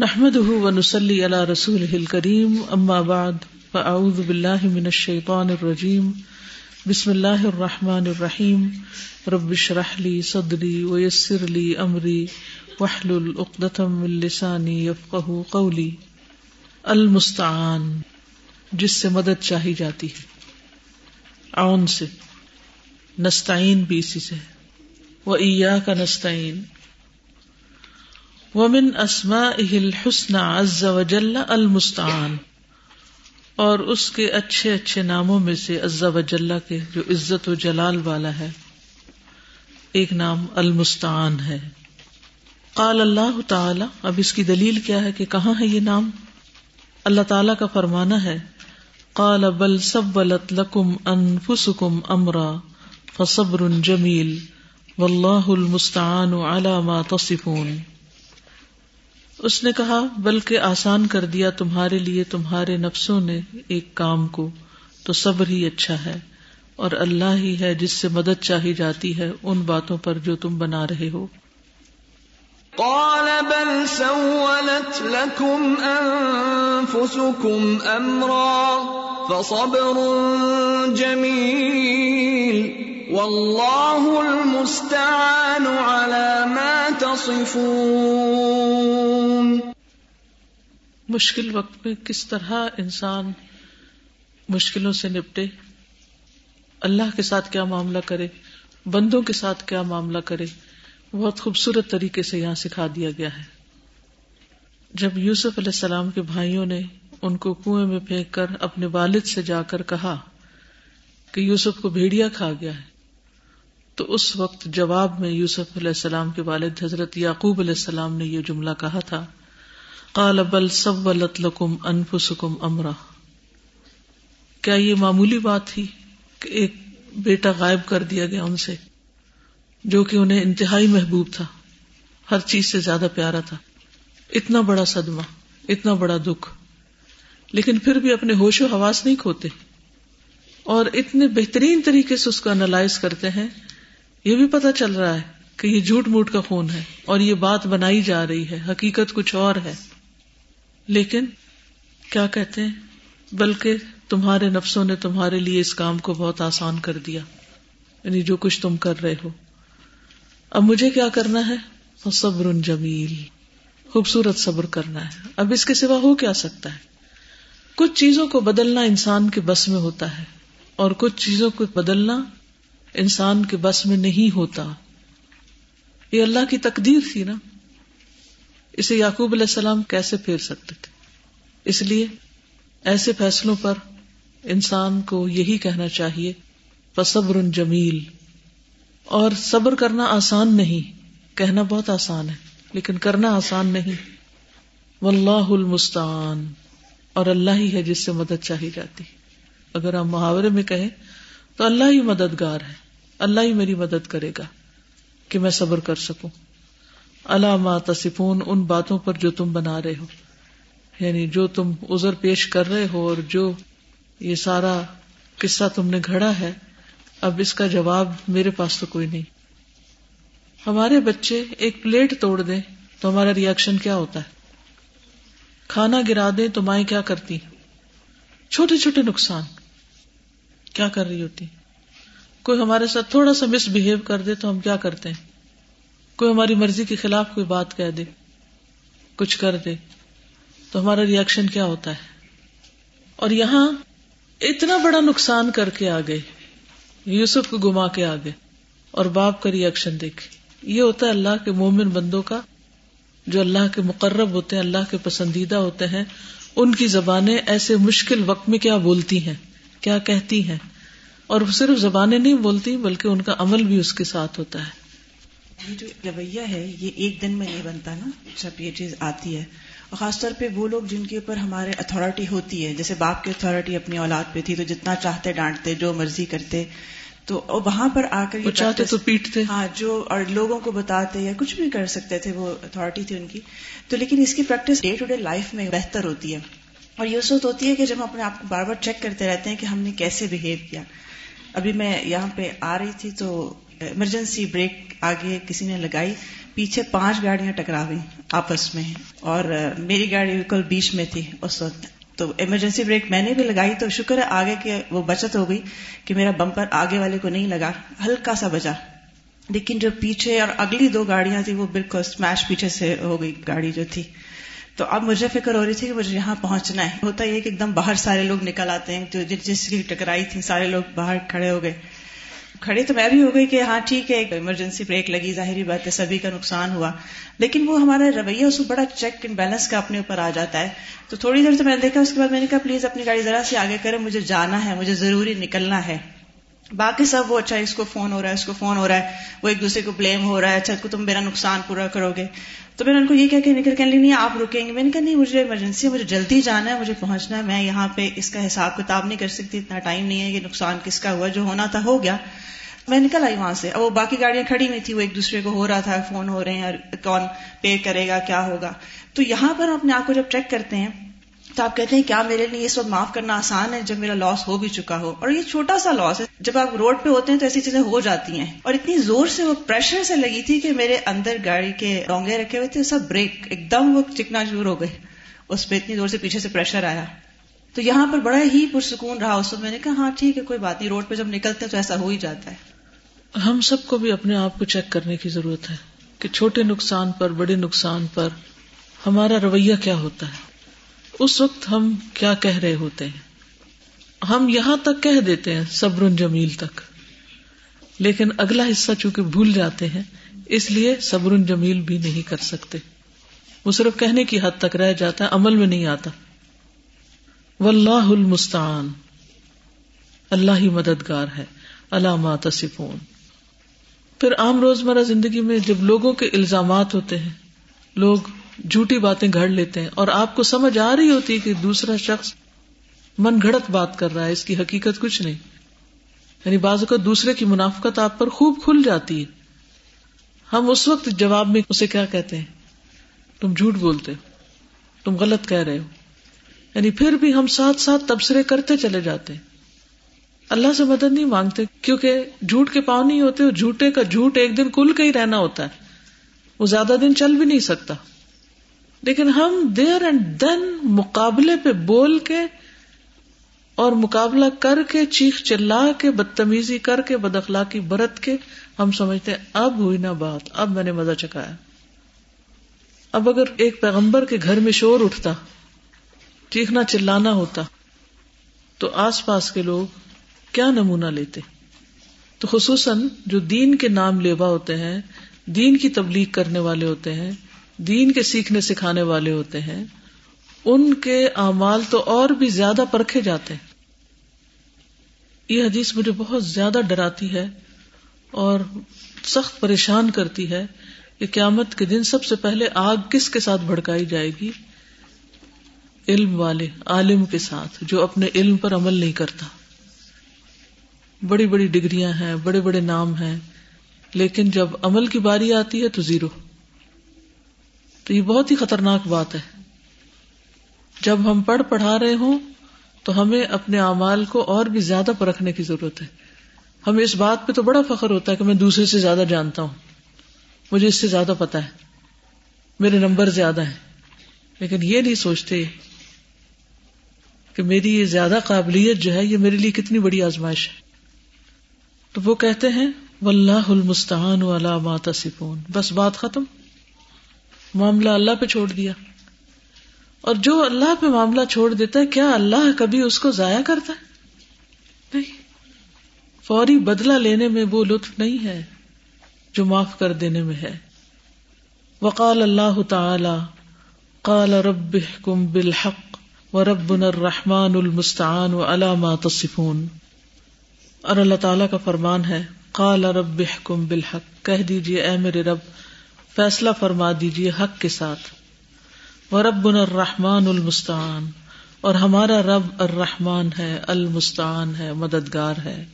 نحمده ونسلي على رسوله الكريم، أما بعد، فأعوذ بالله من الشيطان الرجيم. بسم الله الرحمن الرحيم. رب اشرح لي صدري ويسر لي أمري، واحلل عقدة من لساني يفقه قولي. المستعان، جس سے مدد چاہی جاتی ہے. عون سے، نستعین بھی اسی سے وإياك نستعين ومن اسما الحسن عز وجل المستعان۔ اور اس کے اچھے اچھے ناموں میں سے عز وجل کے جو عزت و جلال والا ہے، ایک نام المستعان ہے۔ قال اللہ تعالی، اب اس کی دلیل کیا ہے کہ کہاں ہے یہ نام؟ اللہ تعالی کا فرمانا ہے، قال بل سولت لکم انفسکم امرا فصبر جمیل واللہ المستعان على ما تصفون۔ اس نے کہا، بلکہ آسان کر دیا تمہارے لیے تمہارے نفسوں نے ایک کام کو، تو صبر ہی اچھا ہے، اور اللہ ہی ہے جس سے مدد چاہی جاتی ہے ان باتوں پر جو تم بنا رہے ہو۔ قال بل سولت لكم انفسكم امرا، فصبر جميل واللہ المستعان على ما تصفون مشکل وقت میں کس طرح انسان مشکلوں سے نپٹے؟ اللہ کے ساتھ کیا معاملہ کرے؟ بندوں کے ساتھ کیا معاملہ کرے؟ بہت خوبصورت طریقے سے یہاں سکھا دیا گیا ہے۔ جب یوسف علیہ السلام کے بھائیوں نے ان کو کنویں میں پھینک کر اپنے والد سے جا کر کہا کہ یوسف کو بھیڑیا کھا گیا ہے تو اس وقت جواب میں یوسف علیہ السلام کے والد حضرت یعقوب علیہ السلام نے یہ جملہ کہا تھا، قال بل سولت لکم انفسکم امرا۔ کیا یہ معمولی بات تھی کہ ایک بیٹا غائب کر دیا گیا ان سے، جو کہ انہیں انتہائی محبوب تھا، ہر چیز سے زیادہ پیارا تھا۔ اتنا بڑا صدمہ، اتنا بڑا دکھ۔ لیکن پھر بھی اپنے ہوش و حواس نہیں کھوتے۔ اور اتنے بہترین طریقے سے اس کو انالائز کرتے ہیں یہ بھی پتا چل رہا ہے کہ یہ جھوٹ موٹ کا خون ہے اور یہ بات بنائی جا رہی ہے، حقیقت کچھ اور ہے۔ لیکن کیا کہتے ہیں؟ بلکہ تمہارے نفسوں نے تمہارے لیے اس کام کو بہت آسان کر دیا۔ یعنی جو کچھ تم کر رہے ہو۔ اب مجھے کیا کرنا ہے؟ صبر جمیل۔ خوبصورت صبر کرنا ہے۔ اب اس کے سوا ہو کیا سکتا ہے؟ کچھ چیزوں کو بدلنا انسان کے بس میں ہوتا ہے اور کچھ چیزوں کو بدلنا انسان کے بس میں نہیں ہوتا۔ یہ اللہ کی تقدیر تھی نا۔ اسے یعقوب علیہ السلام کیسے پھیر سکتے تھے؟ اس لیے ایسے فیصلوں پر انسان کو یہی کہنا چاہیے فصبر جمیل۔ اور صبر کرنا آسان نہیں، کہنا بہت آسان ہے، لیکن کرنا آسان نہیں۔ واللہ المستعان۔ اور اللہ ہی ہے جس سے مدد چاہی جاتی۔ اگر ہم محاورے میں کہیں تو اللہ ہی مددگار ہے۔ اللہ ہی میری مدد کرے گا کہ میں صبر کر سکوں۔ اللہ ما تصفون، ان باتوں پر جو تم بنا رہے ہو۔ یعنی جو تم ازر پیش کر رہے ہو اور جو یہ سارا قصہ تم نے گھڑا ہے، اب اس کا جواب میرے پاس تو کوئی نہیں۔ ہمارے بچے ایک پلیٹ توڑ دیں تو ہمارا ریئیکشن کیا ہوتا ہے؟ کھانا گرا دیں تو مائیں کیا کرتی؟ چھوٹے چھوٹے نقصان۔ کیا کر رہی ہوتی؟ کوئی ہمارے ساتھ تھوڑا سا مس بہیو کر دے تو ہم کیا کرتے ہیں؟ کوئی ہماری مرضی کے خلاف کوئی بات کہہ دے، کچھ کر دے، تو ہمارا ریئیکشن کیا ہوتا ہے؟ اور یہاں اتنا بڑا نقصان کر کے آ گئے، یوسف کو گما کے آ گئے، اور باپ کا ریئیکشن دیکھے یہ ہوتا ہے اللہ کے مومن بندوں کا، جو اللہ کے مقرب ہوتے ہیں، اللہ کے پسندیدہ ہوتے ہیں، ان کی زبانیں ایسے مشکل وقت میں کیا بولتی ہیں، کیا کہتی ہیں؟ اور صرف زبانیں نہیں بولتی بلکہ ان کا عمل بھی اس کے ساتھ ہوتا ہے۔ یہ جو رویہ ہے یہ ایک دن میں نہیں بنتا نا جب یہ چیز آتی ہے۔ اور خاص طور پہ وہ لوگ جن کے اوپر ہمارے اتھارٹی ہوتی ہے جیسے باپ کی اتھارٹی اپنی اولاد پہ تھی تو جتنا چاہتے ڈانٹتے جو مرضی کرتے تو وہاں پر آ کر چاہتے تو پیٹتے۔ ہاں جو اور لوگوں کو بتاتے یا کچھ بھی کر سکتے تھے وہ اتھارٹی تھی ان کی۔ تو لیکن اس کی practice day to day life میں بہتر ہوتی ہے۔ اور یہ صورت ہوتی ہے کہ جب ہم اپنے آپ کو بار بار چیک کرتے رہتے ہیں کہ ہم نے کیسے بہیو کیا۔ ابھی میں یہاں پہ آ رہی تھی تو ایمرجنسی بریک آگے کسی نے لگائی۔ پیچھے پانچ گاڑیاں ٹکرا گئی آپس میں اور میری گاڑی بالکل بیچ میں تھی اس وقت۔ تو ایمرجنسی بریک میں نے بھی لگائی تو شکر ہے آگے کے وہ بچت ہو گئی کہ میرا بمپر آگے والے کو نہیں لگا۔ ہلکا سا بچا۔ لیکن جو پیچھے اور اگلی دو گاڑیاں تھی وہ بالکل اسمیش پیچھے سے ہو گئی گاڑی جو تھی۔ تو اب مجھے فکر ہو رہی تھی کہ مجھے یہاں پہنچنا ہے۔ ہوتا یہ کہ ایک دم باہر سارے لوگ نکل آتے ہیں، جو جس کی ٹکرائی تھی، سارے لوگ باہر کھڑے ہو گئے۔ کھڑے تو میں بھی ہو گئی کہ ہاں ٹھیک ہے ایمرجنسی بریک لگی، ظاہری بات ہے، سبھی کا نقصان ہوا۔ لیکن وہ ہمارا رویہ اس کو بڑا چیک اینڈ بیلنس کا اپنے اوپر آ جاتا ہے۔ تو تھوڑی دیر تو میں نے دیکھا، اس کے بعد میں نے کہا پلیز اپنی گاڑی ذرا سے آگے کرے مجھے جانا ہے، مجھے ضروری نکلنا ہے۔ باقی سب وہ اچھا اس کو فون ہو رہا ہے، اس کو فون ہو رہا ہے۔ وہ ایک دوسرے کو بلیم ہو رہا ہے اچھا تم میرا نقصان پورا کرو گے۔ تو میں نے ان کو یہ کہہ کے نکل کہ نہیں آپ رکیں گے۔ میں نے کہا، نہیں، مجھے ایمرجنسی ہے، مجھے جلدی جانا ہے، مجھے پہنچنا ہے، میں یہاں پہ اس کا حساب کتاب نہیں کر سکتی، اتنا ٹائم نہیں ہے کہ نقصان کس کا ہوا، جو ہونا تھا، ہو گیا۔ میں نکل آئی وہاں سے۔ وہ باقی گاڑیاں کھڑی ہوئی تھی، وہ ایک دوسرے کو ہو رہا تھا فون ہو رہے ہیں کون پے کرے گا، کیا ہوگا۔ تو یہاں پر ہم اپنے آپ کو جب چیک کرتے ہیں تو آپ کہتے ہیں کیا میرے لیے اس وقت معاف کرنا آسان ہے جب میرا لاس ہو بھی چکا ہو۔ اور یہ چھوٹا سا لاس ہے۔ جب آپ روڈ پہ ہوتے ہیں تو ایسی چیزیں ہو جاتی ہیں۔ اور اتنی زور سے وہ پریشر سے لگی تھی کہ میرے اندر گاڑی کے ڈونگے رکھے ہوئے تھے۔ سب بریک ایک دم وہ چکنا چور ہو گئے۔ اس پہ اتنی زور سے پیچھے سے پریشر آیا۔ تو یہاں پر بڑا ہی پرسکون رہا۔ اس وقت میں نے کہا ہاں ٹھیک ہے، کوئی بات نہیں۔ روڈ پہ جب نکلتے ہیں تو ایسا ہو ہی جاتا ہے۔ ہم سب کو بھی اپنے آپ کو چیک کرنے کی ضرورت ہے کہ چھوٹے نقصان پر، بڑے نقصان پر ہمارا رویہ کیا ہوتا ہے۔ اس وقت ہم کیا کہہ رہے ہوتے ہیں؟ ہم یہاں تک کہہ دیتے ہیں، صبر جمیل تک۔ لیکن اگلا حصہ چونکہ بھول جاتے ہیں، اس لیے صبر جمیل بھی نہیں کر سکتے۔ وہ صرف کہنے کی حد تک رہ جاتا ہے، عمل میں نہیں آتا۔ واللہ المستعان۔ اللہ ہی مددگار ہے۔ علامات صفون پھر عام روزمرہ زندگی میں جب لوگوں کے الزامات ہوتے ہیں، لوگ جھوٹی باتیں گھڑ لیتے ہیں اور آپ کو سمجھ آ رہی ہوتی ہے کہ دوسرا شخص من گھڑت بات کر رہا ہے، اس کی حقیقت کچھ نہیں۔ یعنی بعض کا دوسرے کی منافقت آپ پر خوب کھل جاتی ہے۔ ہم اس وقت جواب میں اسے کیا کہتے ہیں؟ تم جھوٹ بولتے ہو، تم غلط کہہ رہے ہو۔ یعنی پھر بھی ہم ساتھ ساتھ تبصرے کرتے چلے جاتے ہیں۔ اللہ سے مدد نہیں مانگتے، کیونکہ جھوٹ کے پاؤں نہیں ہوتے اور جھوٹے کا جھوٹ ایک دن کل کا ہی رہنا ہوتا ہے۔ وہ زیادہ دن چل بھی نہیں سکتا۔ لیکن ہم دیر اینڈ دین مقابلے پہ بول کے اور مقابلہ کر کے، چیخ چلا کے، بدتمیزی کر کے، بد اخلاقی برت کے ہم سمجھتے اب ہوئی نا بات، اب میں نے مزہ چکایا اب اگر ایک پیغمبر کے گھر میں شور اٹھتا چیخنا چلانا ہوتا، تو آس پاس کے لوگ کیا نمونہ لیتے؟ تو خصوصاً جو دین کے نام لیوا ہوتے ہیں، دین کی تبلیغ کرنے والے ہوتے ہیں دین کے سیکھنے سکھانے والے ہوتے ہیں، ان کے اعمال تو اور بھی زیادہ پرکھے جاتے ہیں۔ یہ حدیث مجھے بہت زیادہ ڈراتی ہے اور سخت پریشان کرتی ہے کہ قیامت کے دن سب سے پہلے آگ کس کے ساتھ بھڑکائی جائے گی؟ علم والے، عالم کے ساتھ، جو اپنے علم پر عمل نہیں کرتا۔ بڑی بڑی ڈگریاں ہیں، بڑے بڑے نام ہیں، لیکن جب عمل کی باری آتی ہے تو زیرو۔ تو یہ بہت ہی خطرناک بات ہے۔ جب ہم پڑھ پڑھا رہے ہوں تو ہمیں اپنے اعمال کو اور بھی زیادہ پرکھنے کی ضرورت ہے۔ ہمیں اس بات پہ تو بڑا فخر ہوتا ہے کہ میں دوسرے سے زیادہ جانتا ہوں۔ مجھے اس سے زیادہ پتا ہے۔ میرے نمبر زیادہ ہیں۔ لیکن یہ نہیں سوچتے کہ میری یہ زیادہ قابلیت جو ہے یہ میرے لیے کتنی بڑی آزمائش ہے۔ تو وہ کہتے ہیں، واللہ المستعان والا ماتا سپون بس بات ختم۔ معاملہ اللہ پہ چھوڑ دیا۔ اور جو اللہ پہ معاملہ چھوڑ دیتا ہے، کیا اللہ کبھی اس کو ضائع کرتا ہے؟ نہیں۔ فوری بدلہ لینے میں وہ لطف نہیں ہے جو معاف کر دینے میں ہے۔ وقال اللہ تعالی، قال رب کم بالحق و رب الرحمان المستعان و علامہ تصفون۔ اور اللہ تعالیٰ کا فرمان ہے، قال رب کم بالحق، کہہ دیجیے اے میرے رب فیصلہ فرما دیجیے حق کے ساتھ۔ وہ رب الرحمان المستان اور ہمارا رب الرحمان ہے المستان ہے، مددگار ہے۔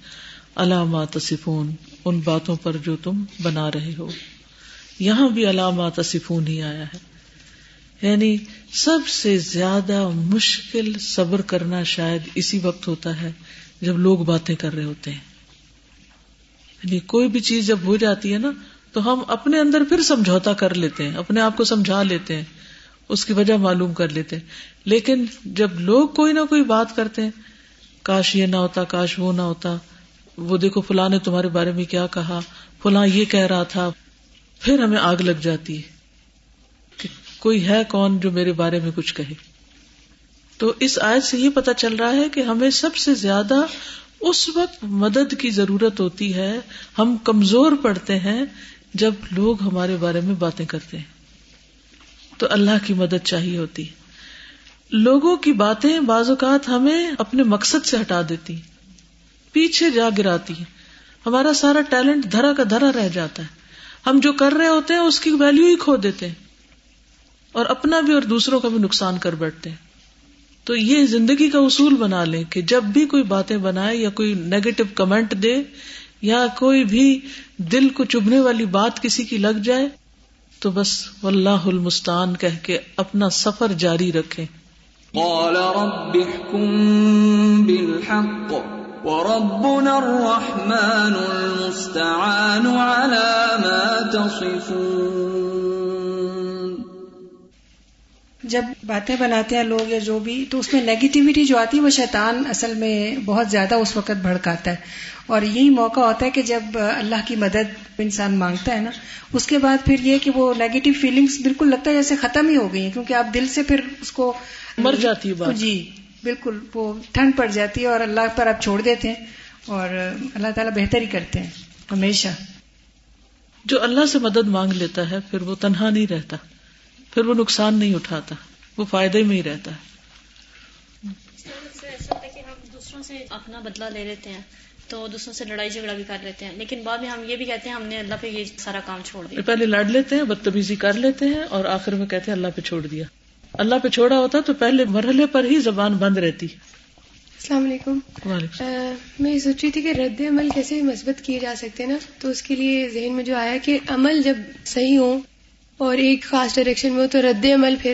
علامات صفون ان باتوں پر جو تم بنا رہے ہو۔ یہاں بھی علامات صفون ہی آیا ہے۔ یعنی سب سے زیادہ مشکل صبر کرنا شاید اسی وقت ہوتا ہے جب لوگ باتیں کر رہے ہوتے ہیں۔ یعنی کوئی بھی چیز جب ہو جاتی ہے نا تو ہم اپنے اندر پھر سمجھوتا کر لیتے ہیں، اپنے آپ کو سمجھا لیتے ہیں، اس کی وجہ معلوم کر لیتے ہیں۔ لیکن جب لوگ کوئی نہ کوئی بات کرتے ہیں، کاش یہ نہ ہوتا، کاش وہ نہ ہوتا، وہ دیکھو فلاں نے تمہارے بارے میں کیا کہا، فلاں یہ کہہ رہا تھا، پھر ہمیں آگ لگ جاتی ہے کہ کوئی ہے کون جو میرے بارے میں کچھ کہے۔ تو اس آیت سے یہ پتا چل رہا ہے کہ ہمیں سب سے زیادہ اس وقت مدد کی ضرورت ہوتی ہے، ہم کمزور پڑتے ہیں جب لوگ ہمارے بارے میں باتیں کرتے ہیں، تو اللہ کی مدد چاہیے ہوتی۔ لوگوں کی باتیں بعض اوقات ہمیں اپنے مقصد سے ہٹا دیتی، پیچھے جا گراتی۔ ہمارا سارا ٹیلنٹ دھرا کا دھرا رہ جاتا ہے۔ ہم جو کر رہے ہوتے ہیں، اس کی ویلو ہی کھو دیتے ہیں۔ اور اپنا بھی اور دوسروں کا بھی نقصان کر بیٹھتے ہیں۔ تو یہ زندگی کا اصول بنا لیں کہ جب بھی کوئی باتیں بنائے یا کوئی نیگیٹو کمنٹ دے یا کوئی بھی دل کو چبھنے والی بات کسی کی لگ جائے تو بس واللہ المستان کہہ کے اپنا سفر جاری رکھے قال رب احكم بالحق وربنا الرحمن المستعان على ما تصفون۔ جب باتیں بناتے ہیں لوگ یا جو بھی تو اس میں نیگیٹیوٹی جو آتی ہے وہ شیطان اصل میں بہت زیادہ اس وقت بھڑکاتا ہے۔ اور یہی موقع ہوتا ہے کہ جب اللہ کی مدد انسان مانگتا ہے نا اس کے بعد پھر یہ کہ وہ نیگیٹو فیلنگس بالکل لگتا ہے جیسے ختم ہی ہو گئی ہیں کیونکہ آپ دل سے پھر اس کو مر جاتی ہے بات۔ جی بالکل وہ ٹھنڈ پڑ جاتی ہے اور اللہ پر آپ چھوڑ دیتے ہیں اور اللہ تعالیٰ بہتر ہی کرتے ہیں ہمیشہ۔ جو اللہ سے مدد مانگ لیتا ہے پھر وہ تنہا نہیں رہتا پھر وہ نقصان نہیں اٹھاتا وہ فائدے میں ہی رہتا ہے۔ ایسا ہوتا ہے کہ ہم دوسروں سے اپنا بدلہ لے لیتے ہیں۔ تو دوسروں سے لڑائی جھگڑا بھی کر لیتے ہیں۔ لیکن بعد میں ہم یہ بھی کہتے ہیں ہم نے اللہ پہ یہ سارا کام چھوڑ دیا۔ پہلے لڑ لیتے ہیں بدتمیزی کر لیتے ہیں اور آخر میں کہتے ہیں اللہ پہ چھوڑ دیا۔ اللہ پہ چھوڑا ہوتا تو پہلے مرحلے پر ہی زبان بند رہتی۔ السلام علیکم۔ میں یہ سوچ رہی تھی کہ رد عمل کیسے مثبت کیے جا سکتے ہیں نا؟ تو اس کے لیے ذہن میں جو آیا کہ عمل جب صحیح ہو اور ایک خاص ڈائریکشن میں ہو تو رد عمل پھر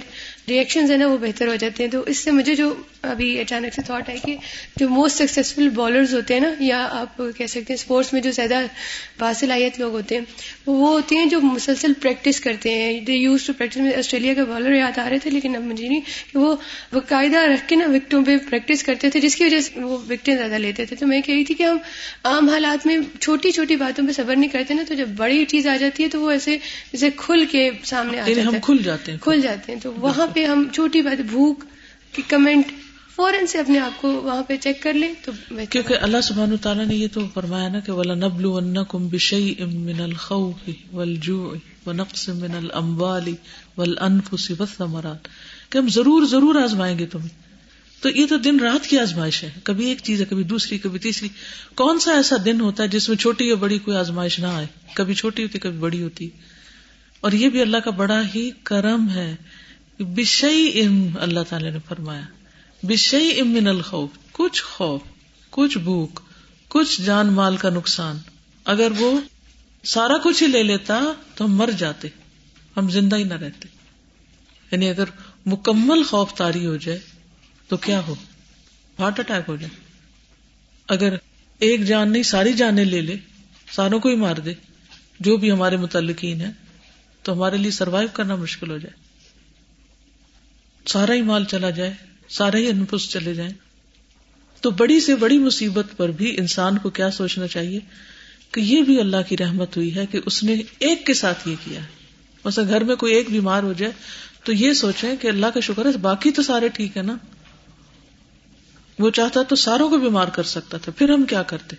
ریئیکشنز ہیں نا وہ بہتر ہو جاتے ہیں۔ تو اس سے مجھے جو ابھی اچانک سے تھاٹ ہے کہ جو موسٹ سکسیزفل بالرز ہوتے ہیں نا یا آپ کہہ سکتے ہیں اسپورٹس میں جو زیادہ باصلاحیت لوگ ہوتے ہیں وہ ہوتے ہیں جو مسلسل پریکٹس کرتے ہیں۔ دے یوز ٹو پریکٹس میں آسٹریلیا کا بالر یاد آ رہے تھے لیکن اب مجھے نہیں۔ کہ وہ باقاعدہ رکھ کے نا وکٹوں پہ پریکٹس کرتے تھے جس کی وجہ سے وہ وکٹیں زیادہ لیتے تھے۔ تو میں کہہ رہی تھی کہ ہم عام حالات میں چھوٹی چھوٹی باتوں پہ صبر نہیں کرتے نا تو جب بڑی چیز آ جاتی ہے تو وہ ایسے جیسے کھل کے سامنے آ جاتے ہیں۔ کھل جاتے ہیں۔ تو وہاں پہ ہم چھوٹی بات بھوک کی کمنٹ فوراً سے اپنے آپ کو وہاں پہ چیک کر لیں تو کیونکہ اللہ سبحان تعالیٰ نے یہ تو فرمایا نا کہ ولا نبل کم بشئی من الخوف والجوع ونقص من الاموال والانفس والثمرات کہ ہم ضرور ضرور آزمائیں گے تمہیں۔ تو یہ تو دن رات کی آزمائش ہے۔ کبھی ایک چیز ہے، کبھی دوسری، کبھی تیسری۔ کون سا ایسا دن ہوتا ہے جس میں چھوٹی یا بڑی کوئی آزمائش نہ آئے؟ کبھی چھوٹی ہوتی، کبھی بڑی ہوتی۔ اور یہ بھی اللہ کا بڑا ہی کرم ہے بشئی ام اللہ تعالی نے فرمایا بشئی ام من الخوف، کچھ خوف، کچھ بھوک، کچھ جان مال کا نقصان۔ اگر وہ سارا کچھ ہی لے لیتا تو ہم مر جاتے، ہم زندہ ہی نہ رہتے۔ یعنی اگر مکمل خوف تاری ہو جائے تو کیا ہو؟ ہارٹ اٹیک ہو جائے۔ اگر ایک جان نہیں، ساری جانیں لے لے ساروں کو ہی مار دے، جو بھی ہمارے متعلقین ہے تو ہمارے لیے سروائو کرنا مشکل ہو جائے۔ سارا ہی مال چلا جائے سارے ہی انفس چلے جائیں۔ تو بڑی سے بڑی مصیبت پر بھی انسان کو کیا سوچنا چاہیے کہ یہ بھی اللہ کی رحمت ہوئی ہے کہ اس نے ایک کے ساتھ یہ کیا۔ ہے مثلا گھر میں کوئی ایک بیمار ہو جائے تو یہ سوچیں کہ اللہ کا شکر ہے، باقی تو سارے ٹھیک ہے نا۔ وہ چاہتا تو ساروں کو بیمار کر سکتا تھا، پھر ہم کیا کرتے؟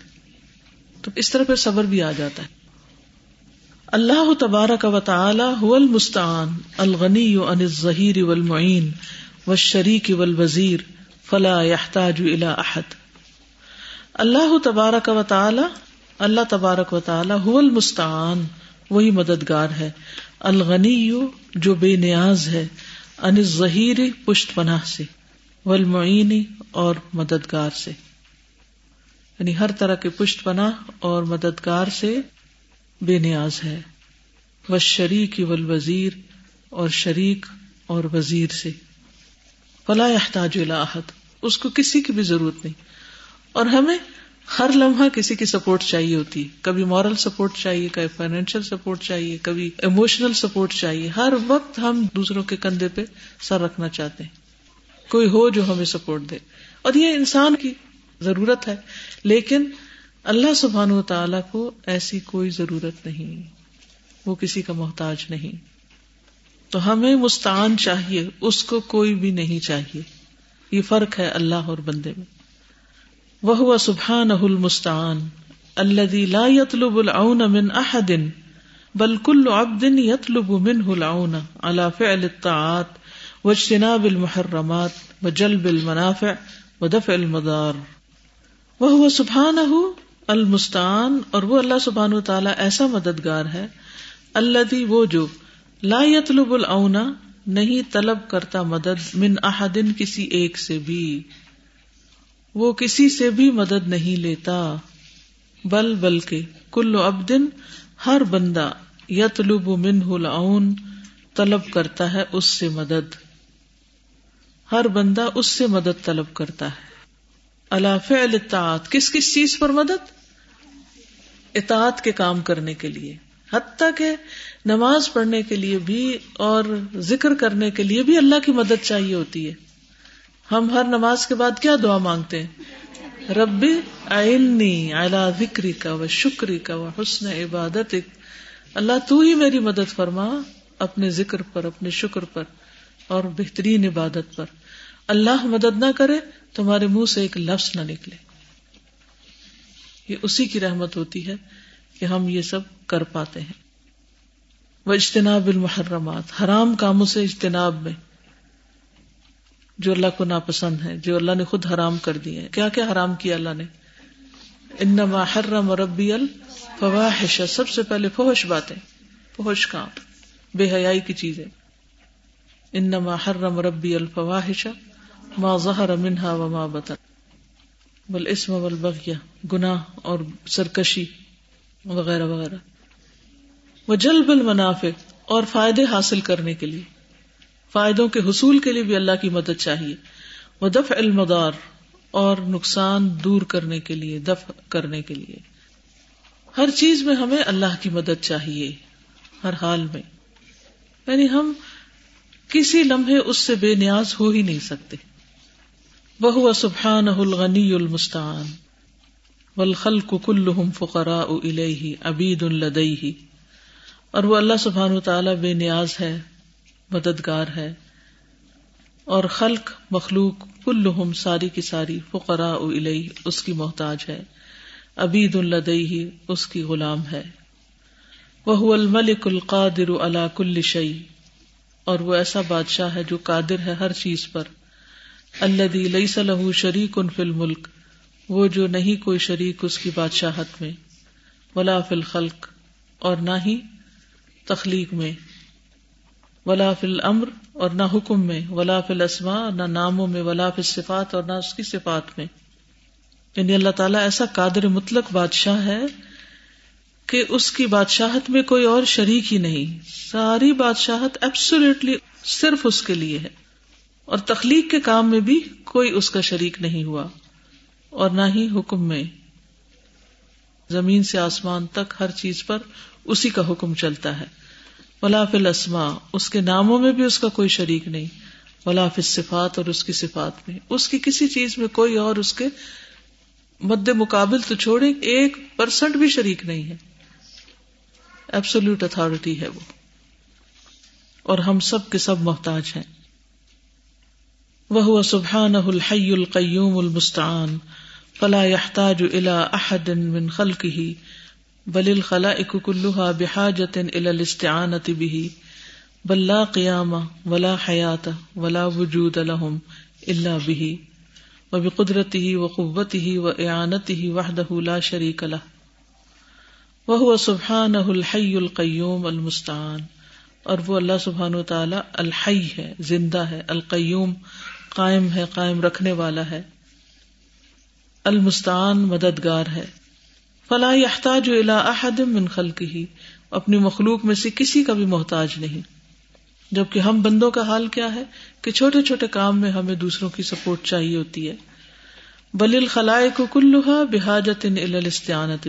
تو اس طرح پھر صبر بھی آ جاتا ہے۔ اللہ تبارک و تعالی هو المستعان، الغنی عن الظہیر والمعین والشریک والوزیر، فلا يحتاج الى احد۔ اللہ تبارک و تعالی، اللہ تبارک و تعالی هو المستعان، وہی مددگار ہے۔ الغنی جو بے نیاز ہے ان الظہیر پشت پناہ سے، والمعین اور مددگار سے۔ یعنی ہر طرح کے پشت پناہ اور مددگار سے بے نیاز ہے۔ وہ شریک و وزیر اور شریک اور وزیر سے۔ فلا احتاج احد۔ اس کو کسی کی بھی ضرورت نہیں۔ اور ہمیں ہر لمحہ کسی کی سپورٹ چاہیے ہوتی۔ کبھی مورل سپورٹ چاہیے، کبھی فائنینشیل سپورٹ چاہیے، کبھی ایموشنل سپورٹ چاہیے۔ ہر وقت ہم دوسروں کے کندھے پہ سر رکھنا چاہتے ہیں۔ کوئی ہو جو ہمیں سپورٹ دے۔ اور یہ انسان کی ضرورت ہے، لیکن اللہ سبحان و تعالی کو ایسی کوئی ضرورت نہیں، وہ کسی کا محتاج نہیں۔ تو ہمیں مستعان چاہیے، اس کو کوئی بھی نہیں چاہیے۔ یہ فرق ہے اللہ اور بندے میں۔ وہ سبحان المستعان الذي لا يطلب العون من احد، بل كل عبد يطلب منه العون على فعل الطاعات واجتناب المحرمات وجلب المنافع ودفع المضار۔ وہ سبحانه المستعان اور وہ اللہ سبحانہ تعالی ایسا مددگار ہے الذي وہ جو لا يطلب العون، نہیں طلب کرتا مدد من احد کسی ایک سے بھی۔ وہ کسی سے بھی مدد نہیں لیتا۔ بل، بلکہ کل ابدن ہر بندہ یتلب من العون، طلب کرتا ہے اس سے مدد۔ ہر بندہ اس سے مدد طلب کرتا ہے۔ اللہ فعل اطاعت کس کس چیز پر مدد؟ اطاعت کے کام کرنے کے لیے، حتیٰ کہ نماز پڑھنے کے لیے بھی اور ذکر کرنے کے لیے بھی اللہ کی مدد چاہیے ہوتی ہے۔ ہم ہر نماز کے بعد کیا دعا مانگتے ہیں؟ ربی آئنی اعلی ذکری کا و شکری کا و حسن عبادت اللہ تو ہی میری مدد فرما اپنے ذکر پر، اپنے شکر پر اور بہترین عبادت پر۔ اللہ مدد نہ کرے، تمہارے منہ سے ایک لفظ نہ نکلے۔ یہ اسی کی رحمت ہوتی ہے کہ ہم یہ سب کر پاتے ہیں۔ وہ اجتناب المحرمات، حرام کاموں سے اجتناب میں، جو اللہ کو ناپسند ہے جو اللہ نے خود حرام کر دیے کیا کیا حرام کیا اللہ نے؟ انما حرم ربی الفواحش، سب سے پہلے فوش باتیں فوش کام، بے حیائی کی چیزیں۔ انما حرم ربی الفواحش، ما ظہر منها وما بطن۔ والاسم والبغی، گناہ اور سرکشی وغیرہ وغیرہ۔ وہ وجلب المنافع، اور فائدے حاصل کرنے کے لیے۔ فائدوں کے حصول کے لیے بھی اللہ کی مدد چاہیے۔ وہ دف المدار اور نقصان دور کرنے کے لیے دف کرنے کے لیے۔ ہر چیز میں ہمیں اللہ کی مدد چاہیے، ہر حال میں۔ یعنی ہم کسی لمحے اس سے بے نیاز ہو ہی نہیں سکتے۔ وہ سبحان الغنی المستان ولخل کل فقرا ابید الدئی اور وہ اللہ سبحان تعالی بے نیاز ہے، مددگار ہے. اور خلق، مخلوق کلہم ساری کی ساری فقرا اس کی محتاج ہے. ابید الدئی اس کی غلام ہے. وہ الملک القادر اللہ کل شعی اور وہ ایسا بادشاہ ہے جو قادر ہے ہر چیز پر. اللہ لئی صلاح شریک ان فل ملک وہ جو نہیں کوئی شریک اس کی بادشاہت میں، ولا فل خلق اور نہ ہی تخلیق میں، ولا فل امر اور نہ حکم میں، ولا فل اسما نہ ناموں میں، ولا فل صفات اور نہ اس کی صفات میں۔ یعنی اللہ تعالیٰ ایسا قادر مطلق بادشاہ ہے کہ اس کی بادشاہت میں کوئی اور شریک ہی نہیں۔ ساری بادشاہت ایبسولیٹلی صرف اس کے لیے ہے۔ اور تخلیق کے کام میں بھی کوئی اس کا شریک نہیں ہوا اور نہ ہی حکم میں۔ زمین سے آسمان تک ہر چیز پر اسی کا حکم چلتا ہے۔ ولاف الاسما اس کے ناموں میں بھی اس کا کوئی شریک نہیں۔ ولاف صفات اور اس کی صفات میں۔ اس کی کسی چیز میں کوئی اور اس کے مد مقابل تو چھوڑے، ایک پرسنٹ بھی شریک نہیں ہے۔ ایبسولوٹ اتارٹی ہے وہ۔ اور ہم سب کے سب محتاج ہیں۔ وہ سبحان الحی القیوم المستعان. فلا يحتاج الى احد من خلقه، بل الخلائق كلها بحاجة الى الاستعانة به. بل لا قيام ولا حياة ولا وجود لهم الا به. وبقدرته وقوته واعانته وحده لا شريك له. وهو سبحانه الحي القيوم المستعان. اور وہ اللہ سبحان و تعالی الحی ہے، زندہ ہے، القیوم قائم ہے، قائم رکھنے والا ہے۔ المستعان مددگار ہے۔ فلا احتاج احد من خلق ہی اپنی مخلوق میں سے کسی کا بھی محتاج نہیں۔ جبکہ ہم بندوں کا حال کیا ہے کہ چھوٹے چھوٹے کام میں ہمیں دوسروں کی سپورٹ چاہیے ہوتی ہے۔ بل الخلائے کو کلوہا بحاجت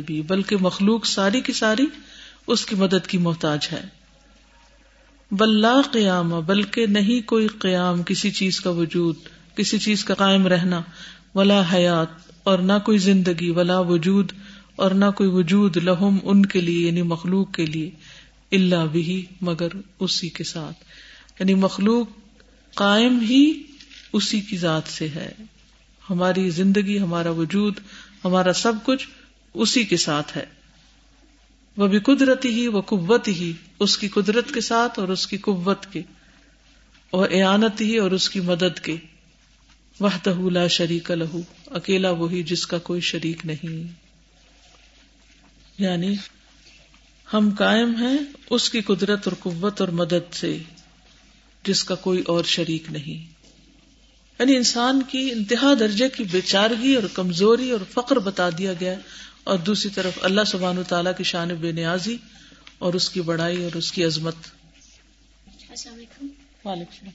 بھی۔ بلکہ مخلوق ساری کی ساری اس کی مدد کی محتاج ہے۔ بلا قیام، بلکہ نہیں کوئی قیام، کسی چیز کا وجود، کسی چیز کا قائم رہنا، ولا حیات، اور نہ کوئی زندگی، ولا وجود، اور نہ کوئی وجود لہم ان کے لیے یعنی مخلوق کے لیے اللہ بھی مگر اسی کے ساتھ۔ یعنی مخلوق قائم ہی اسی کی ذات سے ہے۔ ہماری زندگی، ہمارا وجود، ہمارا سب کچھ اسی کے ساتھ ہے۔ وہ بھی قدرتی ہی، وہ قوت ہی، اس کی قدرت کے ساتھ اور اس کی قوت کے، اور اعانت ہی اور اس کی مدد کے۔ وہ لا شریک لہو اکیلا وہی جس کا کوئی شریک نہیں۔ یعنی ہم قائم ہیں اس کی قدرت اور قوت اور مدد سے، جس کا کوئی اور شریک نہیں۔ یعنی انسان کی انتہا درجے کی بےچارگی اور کمزوری اور فقر بتا دیا گیا۔ اور دوسری طرف اللہ سبحان و تعالیٰ کی شان بے نیازی اور اس کی بڑائی اور اس کی عظمت۔ السلام علیکم۔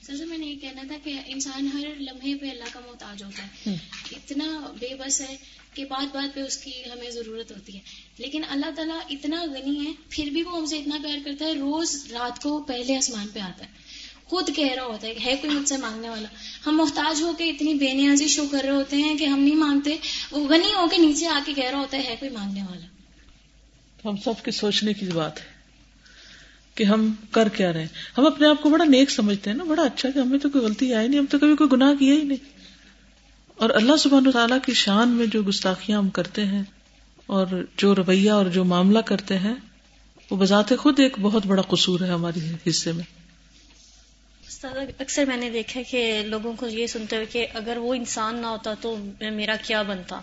سر میں نے یہ کہنا تھا کہ انسان ہر لمحے پہ اللہ کا محتاج ہوتا ہے۔ اتنا بے بس ہے کہ بات بات پہ اس کی ہمیں ضرورت ہوتی ہے۔ لیکن اللہ تعالیٰ اتنا غنی ہے پھر بھی وہ ہم سے اتنا پیار کرتا ہے روز رات کو پہلے آسمان پہ آتا ہے۔ خود کہہ رہا ہوتا ہے کہ ہے کوئی مجھ سے مانگنے والا۔ ہم محتاج ہو کے اتنی بے نیازی شو کر رہے ہوتے ہیں کہ ہم نہیں مانگتے وہ غنی ہو کے نیچے آ کے کہہ رہا ہوتا ہے کوئی مانگنے والا۔ ہم سب کے سوچنے کی بات ہے کہ ہم کر کیا رہے ہیں۔ ہم اپنے آپ کو بڑا نیک سمجھتے ہیں نا، بڑا اچھا کہ ہمیں تو کوئی غلطی آئی نہیں، ہم تو کبھی کوئی گناہ کیا ہی نہیں۔ اور اللہ سبحانہ تعالیٰ کی شان میں جو گستاخیاں ہم کرتے ہیں اور جو رویہ اور جو معاملہ کرتے ہیں، وہ بذات خود ایک بہت بڑا قصور ہے ہمارے حصے میں۔ اکثر میں نے دیکھا کہ لوگوں کو یہ سنتے ہوئے کہ اگر وہ انسان نہ ہوتا تو میرا کیا بنتا؟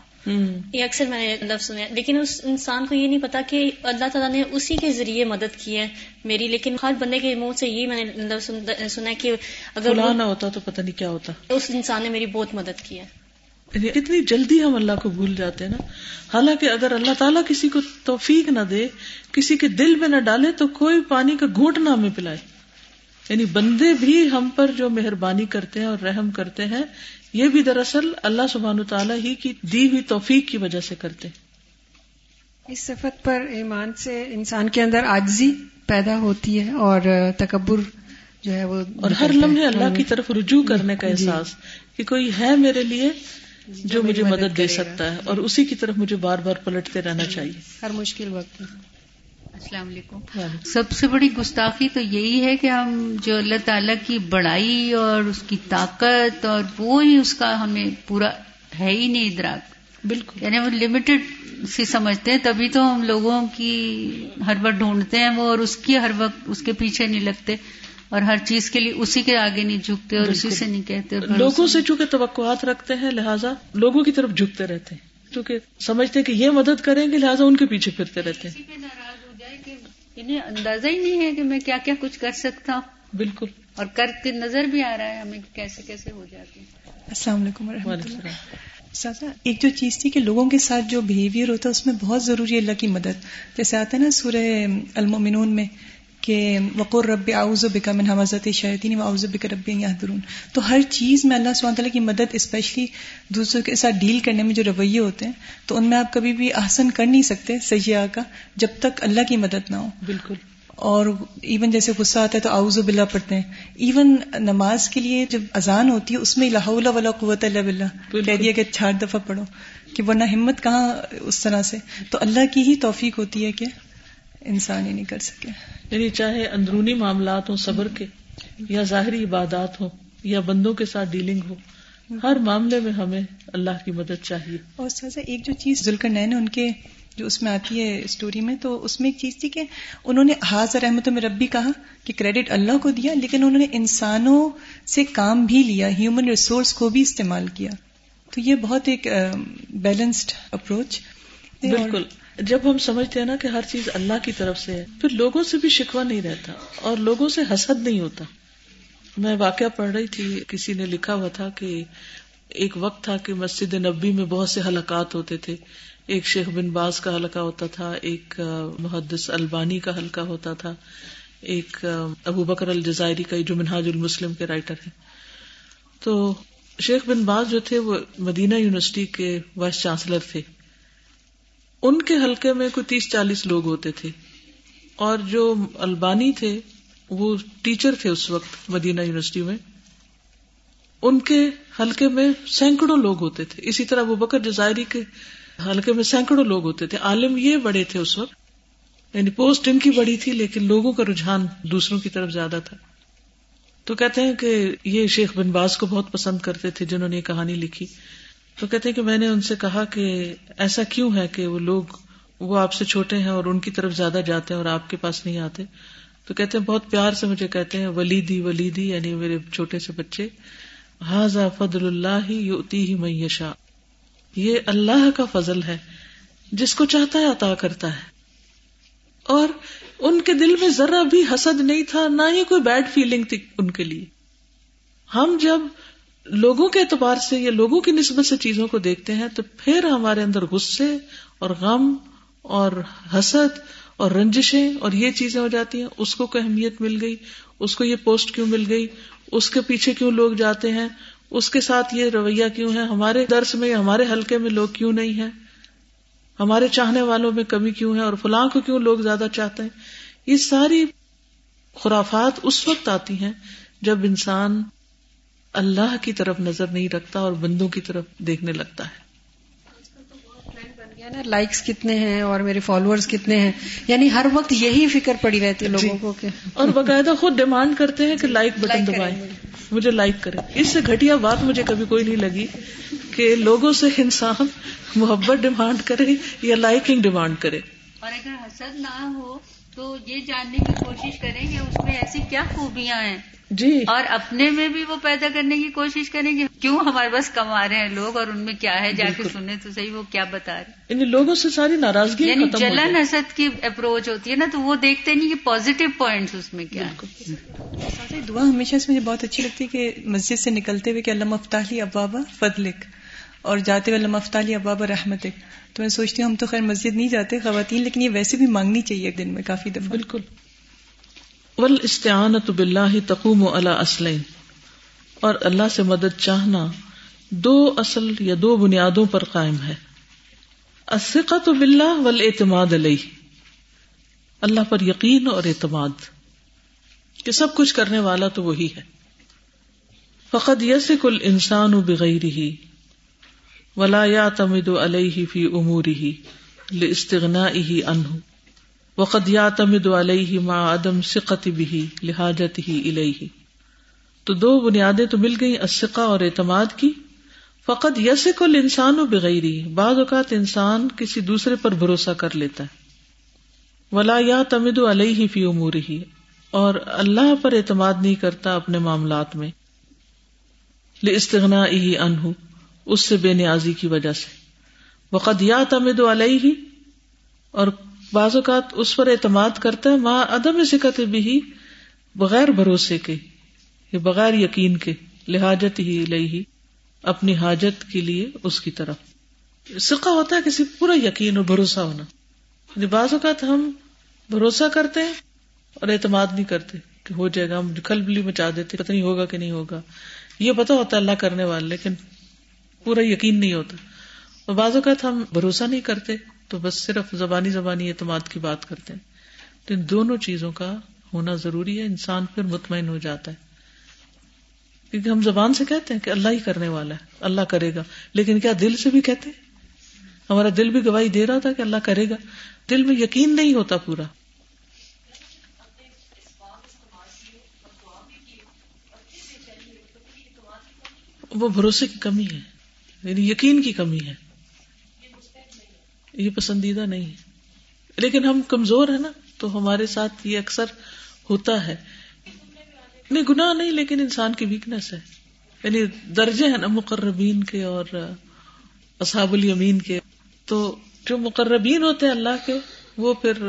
یہ اکثر میں نے لفظ سنا لیکن اس انسان کو یہ نہیں پتا کہ اللہ تعالیٰ نے اسی کے ذریعے مدد کی ہے میری لیکن ہر بندے کے منہ سے یہ میں نے لفظ سنا کہ اگر نہ ہوتا تو پتہ نہیں کیا ہوتا۔ اس انسان نے میری بہت مدد کی ہے۔ یعنی اتنی جلدی ہم اللہ کو بھول جاتے ہیں نا۔ حالانکہ اگر اللہ تعالیٰ کسی کو توفیق نہ دے کسی کے دل میں نہ ڈالے تو کوئی پانی کا گھوٹ نہ ہمیں پلائے۔ یعنی بندے بھی ہم پر جو مہربانی کرتے ہیں اور رحم کرتے ہیں یہ بھی دراصل اللہ سبحان تعالیٰ ہی کی دی ہوئی توفیق کی وجہ سے کرتے ہیں۔ اس صفت پر ایمان سے انسان کے اندر آجزی پیدا ہوتی ہے اور تکبر جو ہے وہ اور ہر لمحے اللہ کی طرف رجوع کرنے کا جی۔ احساس کہ کوئی ہے میرے لیے جو مجھے مدد دے سکتا ہے اور اسی کی طرف مجھے بار بار پلٹتے رہنا چاہیے۔ ہر مشکل وقت۔ السلام علیکم۔ سب سے بڑی گستاخی تو یہی ہے کہ ہم جو اللہ تعالیٰ کی بڑائی اور اس کی طاقت اور وہ ہی اس کا ہمیں پورا ہے ہی نہیں ادراک۔ بالکل۔ یعنی وہ لمیٹڈ سی سمجھتے ہیں تبھی تو ہم لوگوں کی ہر وقت ڈھونڈتے ہیں وہ اور اس کی ہر وقت اس کے پیچھے نہیں لگتے اور ہر چیز کے لیے اسی کے آگے نہیں جھکتے اور اسی سے نہیں کہتے لوگوں سے چونکہ توقعات رکھتے ہیں لہٰذا لوگوں کی طرف جھکتے رہتے ہیں۔ کیونکہ سمجھتے ہیں کہ یہ مدد کریں گے لہٰذا ان کے پیچھے پھرتے رہتے ہیں۔ انہیں اندازہ ہی نہیں ہے کہ میں کیا کیا کچھ کر سکتا ہوں۔ بالکل۔ اور کر کے نظر بھی آ رہا ہے ہمیں کیسے کیسے ہو جاتی السلام علیکم و اللہ۔ سازا ایک جو چیز تھی کہ لوگوں کے ساتھ جو بہیویئر ہوتا ہے اس میں بہت ضروری ہے اللہ کی مدد۔ جیسے آتا ہے نا سورہ المومنون میں کہ وقور رب آؤز و بکا من حوازت شیطین و آؤز بک رب یحضرون تو ہر چیز میں اللہ سبحانہ تعالیٰ کی مدد اسپیشلی دوسروں کے ساتھ ڈیل کرنے میں جو رویے ہوتے ہیں تو ان میں آپ کبھی بھی احسن کر نہیں سکتے سیاح کا جب تک اللہ کی مدد نہ ہو۔ بالکل۔ اور ایون جیسے غصہ آتا ہے تو آؤز و بلّہ پڑھتے ہیں۔ ایون نماز کے لیے جب اذان ہوتی ہے اس میں اللہ ولا قوت اللہ بلّہ کہہ دیا کہ چار دفعہ پڑھو کہ ورنہ ہمت کہاں اس طرح سے؟ تو اللہ کی ہی توفیق ہوتی ہے کہ انسان ہی نہیں کر سکے۔ یعنی چاہے اندرونی معاملات ہوں صبر کے یا ظاہری عبادات ہوں یا بندوں کے ساتھ ڈیلنگ ہو ہر معاملے میں ہمیں اللہ کی مدد چاہیے۔ اور سر ایک جو چیز ذلکر نین ان کے جو اس میں آتی ہے اسٹوری میں تو اس میں ایک چیز تھی کہ انہوں نے حاضر احمد میں ربی کہا کہ کریڈٹ اللہ کو دیا لیکن انہوں نے انسانوں سے کام بھی لیا ہیومن ریسورس کو بھی استعمال کیا۔ تو یہ بہت ایک بیلنسڈ اپروچ بالکل۔ جب ہم سمجھتے ہیں نا کہ ہر چیز اللہ کی طرف سے ہے، پھر لوگوں سے بھی شکوا نہیں رہتا اور لوگوں سے حسد نہیں ہوتا۔ میں واقعہ پڑھ رہی تھی، کسی نے لکھا ہوا تھا کہ ایک وقت تھا کہ مسجد نبی میں بہت سے حلقات ہوتے تھے۔ ایک شیخ بن باز کا حلقہ ہوتا تھا، ایک محدث البانی کا حلقہ ہوتا تھا۔ ایک ابو بکر الجزائری کا، جو منہاج المسلم کے رائٹر ہے تو شیخ بن باز جو تھے، وہ مدینہ یونیورسٹی کے وائس چانسلر تھے۔ ان کے حلقے میں کوئی تیس چالیس لوگ ہوتے تھے اور جو البانی تھے، وہ ٹیچر تھے اس وقت مدینہ یونیورسٹی میں، ان کے حلقے میں سینکڑوں لوگ ہوتے تھے۔ اسی طرح وہ بکر جزائری کے حلقے میں سینکڑوں لوگ ہوتے تھے۔ عالم یہ بڑے تھے اس وقت یعنی پوسٹ ان کی بڑی تھی، لیکن لوگوں کا رجحان دوسروں کی طرف زیادہ تھا۔ تو کہتے ہیں کہ یہ شیخ بن باز کو بہت پسند کرتے تھے جنہوں نے یہ کہانی لکھی۔ تو کہتے ہیں کہ میں نے ان سے کہا کہ ایسا کیوں ہے کہ وہ لوگ وہ آپ سے چھوٹے ہیں اور ان کی طرف زیادہ جاتے ہیں اور آپ کے پاس نہیں آتے؟ تو کہتے ہیں بہت پیار سے مجھے کہتے ہیں، ولیدی ولیدی یعنی میرے چھوٹے سے بچے۔ حاضا فضل اللہ یوتی ہی میشا یہ اللہ کا فضل ہے، جس کو چاہتا ہے عطا کرتا ہے۔ اور ان کے دل میں ذرا بھی حسد نہیں تھا، نہ ہی کوئی بیڈ فیلنگ تھی ان کے لیے۔ ہم جب لوگوں کے اعتبار سے یا لوگوں کی نسبت سے چیزوں کو دیکھتے ہیں تو پھر ہمارے اندر غصے اور غم اور حسد اور رنجشیں اور یہ چیزیں ہو جاتی ہیں۔ اس کو کوئی اہمیت مل گئی، اس کو یہ پوسٹ کیوں مل گئی، اس کے پیچھے کیوں لوگ جاتے ہیں، اس کے ساتھ یہ رویہ کیوں ہے، ہمارے درس میں ہمارے حلقے میں لوگ کیوں نہیں ہیں، ہمارے چاہنے والوں میں کمی کیوں ہے اور فلاں کو کیوں لوگ زیادہ چاہتے ہیں۔ یہ ساری خرافات اس وقت آتی ہیں جب انسان اللہ کی طرف نظر نہیں رکھتا اور بندوں کی طرف دیکھنے لگتا ہے۔ نا لائکس کتنے ہیں اور میرے فالوورز کتنے ہیں؟ یعنی ہر وقت یہی فکر پڑی رہتی ہے جی۔ لوگوں کو کہ اور باقاعدہ خود ڈیمانڈ کرتے ہیں کہ لائک بٹن دبائیں۔ مجھے لائک کرے اس سے گھٹیا بات مجھے کبھی کوئی نہیں لگی کہ لوگوں سے انسان محبت ڈیمانڈ کرے یا لائکنگ ڈیمانڈ کرے۔ اور اگر حسد نہ ہو تو یہ جاننے کی کوشش کریں کہ اس میں ایسی کیا خوبیاں ہیں؟ جی۔ اور اپنے میں بھی وہ پیدا کرنے کی کوشش کریں گے کیوں ہمارے پاس کما رہے ہیں لوگ اور ان میں کیا ہے؟ جا کے سنیں تو صحیح وہ کیا بتا رہے ہیں۔ یعنی لوگوں سے ساری ناراضگی یعنی جلن حسد کی اپروچ ہوتی ہے نا تو وہ دیکھتے نہیں کہ پازیٹو پوائنٹس اس میں کیا دعا ہمیشہ سے مجھے بہت اچھی لگتی ہے کہ مسجد سے نکلتے ہوئے کہ اللہ مفتاحلی ابابا فضلک۔ اور جاتے ہوئے اللہ مفتاحلی ابابا رحمتک تو میں سوچتی ہوں ہم تو خیر مسجد نہیں جاتے، خواتین، لیکن یہ ویسے بھی مانگنی چاہیے ایک دن میں کافی دفعہ۔ بالکل۔ ول استعانت بلّہ تقوم و اللہ اور اللہ سے مدد چاہنا دو اصل یا دو بنیادوں پر قائم ہے۔ الثقت باللہ والاعتماد علیہ اللہ پر یقین اور اعتماد کہ سب کچھ کرنے والا تو وہی ہے۔ فقط یسک الانسان بغیر ہی ولا یا تمد علیہ فی امور ہی استغنا ہی انہ وقد یا تمد علیہ ما عدم سقت بھی لہاجت ہی الہ تو دو بنیادیں تو مل گئی اسقا اور اعتماد کی۔ فقط یسک الانسان و بغیری بعض اوقات انسان کسی دوسرے پر بھروسہ کر لیتا ہے۔ ولا یا تمد علیہ فی امور ہی اور اللہ پر اعتماد نہیں کرتا اپنے معاملات میں۔ استغنا ہی انہ اس سے بے نیازی کی وجہ سے۔ وقد یا تمد علیہ اور بعض اوقات اس پر اعتماد کرتا ہے ماں عدم سکت بھی بغیر بھروسے کے، یا بغیر یقین کے لہاجت ہی لئی ہی اپنی حاجت کے لیے اس کی طرف۔ سکا ہوتا ہے کسی پورا یقین اور بھروسہ ہونا۔ یعنی بعض اوقات ہم بھروسہ کرتے ہیں اور اعتماد نہیں کرتے کہ ہو جائے گا، ہم کھل بلی مچا دیتے، پتہ نہیں ہوگا کہ نہیں ہوگا۔ یہ پتا ہوتا ہے اللہ کرنے والے، لیکن پورا یقین نہیں ہوتا۔ اور بعض اوقات ہم بھروسہ نہیں کرتے، تو بس صرف زبانی زبانی اعتماد کی بات کرتے ہیں۔ تو ان دونوں چیزوں کا ہونا ضروری ہے، انسان پھر مطمئن ہو جاتا ہے۔ کیونکہ ہم زبان سے کہتے ہیں کہ اللہ ہی کرنے والا ہے، اللہ کرے گا۔ لیکن کیا دل سے بھی کہتے ہیں؟ ہمارا دل بھی گواہی دے رہا تھا کہ اللہ کرے گا۔ دل میں یقین نہیں ہوتا پورا۔ وہ بھروسے کی کمی ہے۔ یعنی یقین کی کمی ہے۔ یہ پسندیدہ نہیں ہے۔ لیکن ہم کمزور ہیں نا، تو ہمارے ساتھ یہ اکثر ہوتا ہے۔ نہیں، گناہ نہیں، لیکن انسان کی ویکنیس ہے۔ یعنی درجے ہیں نا مقربین کے اور اصحاب الیمین کے۔ تو جو مقربین ہوتے ہیں اللہ کے، وہ پھر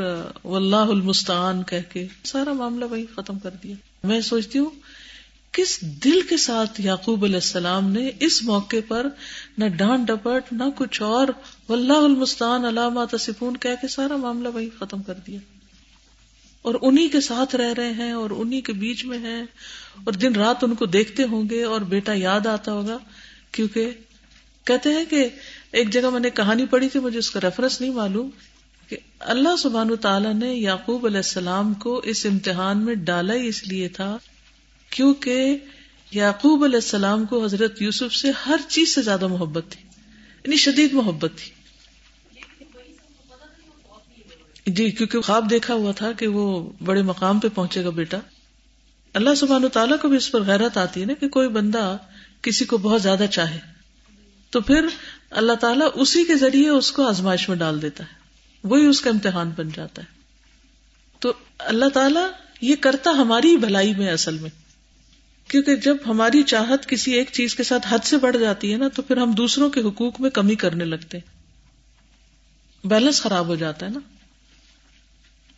واللہ المستعان کہہ کے سارا معاملہ وہی ختم کر دیا۔ میں سوچتی ہوں کس دل کے ساتھ یعقوب علیہ السلام نے اس موقع پر نہ ڈانٹ ڈپٹ، نہ کچھ اور، واللہ المستان علامہ تصفون کہہ کے سارا معاملہ وہی ختم کر دیا۔ اور انہی کے ساتھ رہ رہے ہیں اور انہی کے بیچ میں ہیں اور دن رات ان کو دیکھتے ہوں گے اور بیٹا یاد آتا ہوگا، کیونکہ کہتے ہیں کہ ایک جگہ میں نے کہانی پڑھی تھی، مجھے اس کا ریفرنس نہیں معلوم کہ اللہ سبحان تعالیٰ نے یعقوب علیہ السلام کو اس امتحان میں ڈالا ہی اس لیے تھا کیونکہ یعقوب علیہ السلام کو حضرت یوسف سے ہر چیز سے زیادہ محبت تھی یعنی شدید محبت تھی۔ جی کیونکہ خواب دیکھا ہوا تھا کہ وہ بڑے مقام پہ پہنچے گا بیٹا۔ اللہ سبحان تعالیٰ کو بھی اس پر غیرت آتی ہے نا کہ کوئی بندہ کسی کو بہت زیادہ چاہے۔ تو پھر اللہ تعالیٰ اسی کے ذریعے اس کو آزمائش میں ڈال دیتا ہے۔ وہی اس کا امتحان بن جاتا ہے۔ تو اللہ تعالیٰ یہ کرتا ہماری بھلائی میں اصل میں۔ کیونکہ جب ہماری چاہت کسی ایک چیز کے ساتھ حد سے بڑھ جاتی ہے نا، تو پھر ہم دوسروں کے حقوق میں کمی کرنے لگتے بیلنس خراب ہو جاتا ہے نا۔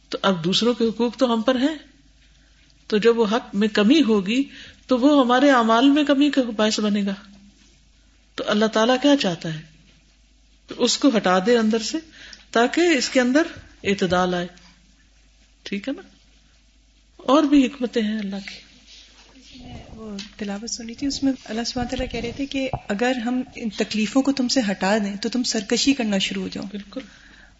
تو اب دوسروں کے حقوق تو ہم پر ہیں۔ تو جب وہ حق میں کمی ہوگی، تو وہ ہمارے اعمال میں کمی کا باعث بنے گا۔ تو اللہ تعالیٰ کیا چاہتا ہے؟ تو اس کو ہٹا دے اندر سے تاکہ اس کے اندر اعتدال آئے۔ ٹھیک ہے نا؟ اور بھی حکمتیں ہیں اللہ کی۔ تلاوت سنی تھی اس میں اللہ سبحانہ تعالیٰ کہہ رہے تھے کہ اگر ہم ان تکلیفوں کو تم سے ہٹا دیں تو تم سرکشی کرنا شروع ہو جاؤ۔ بالکل۔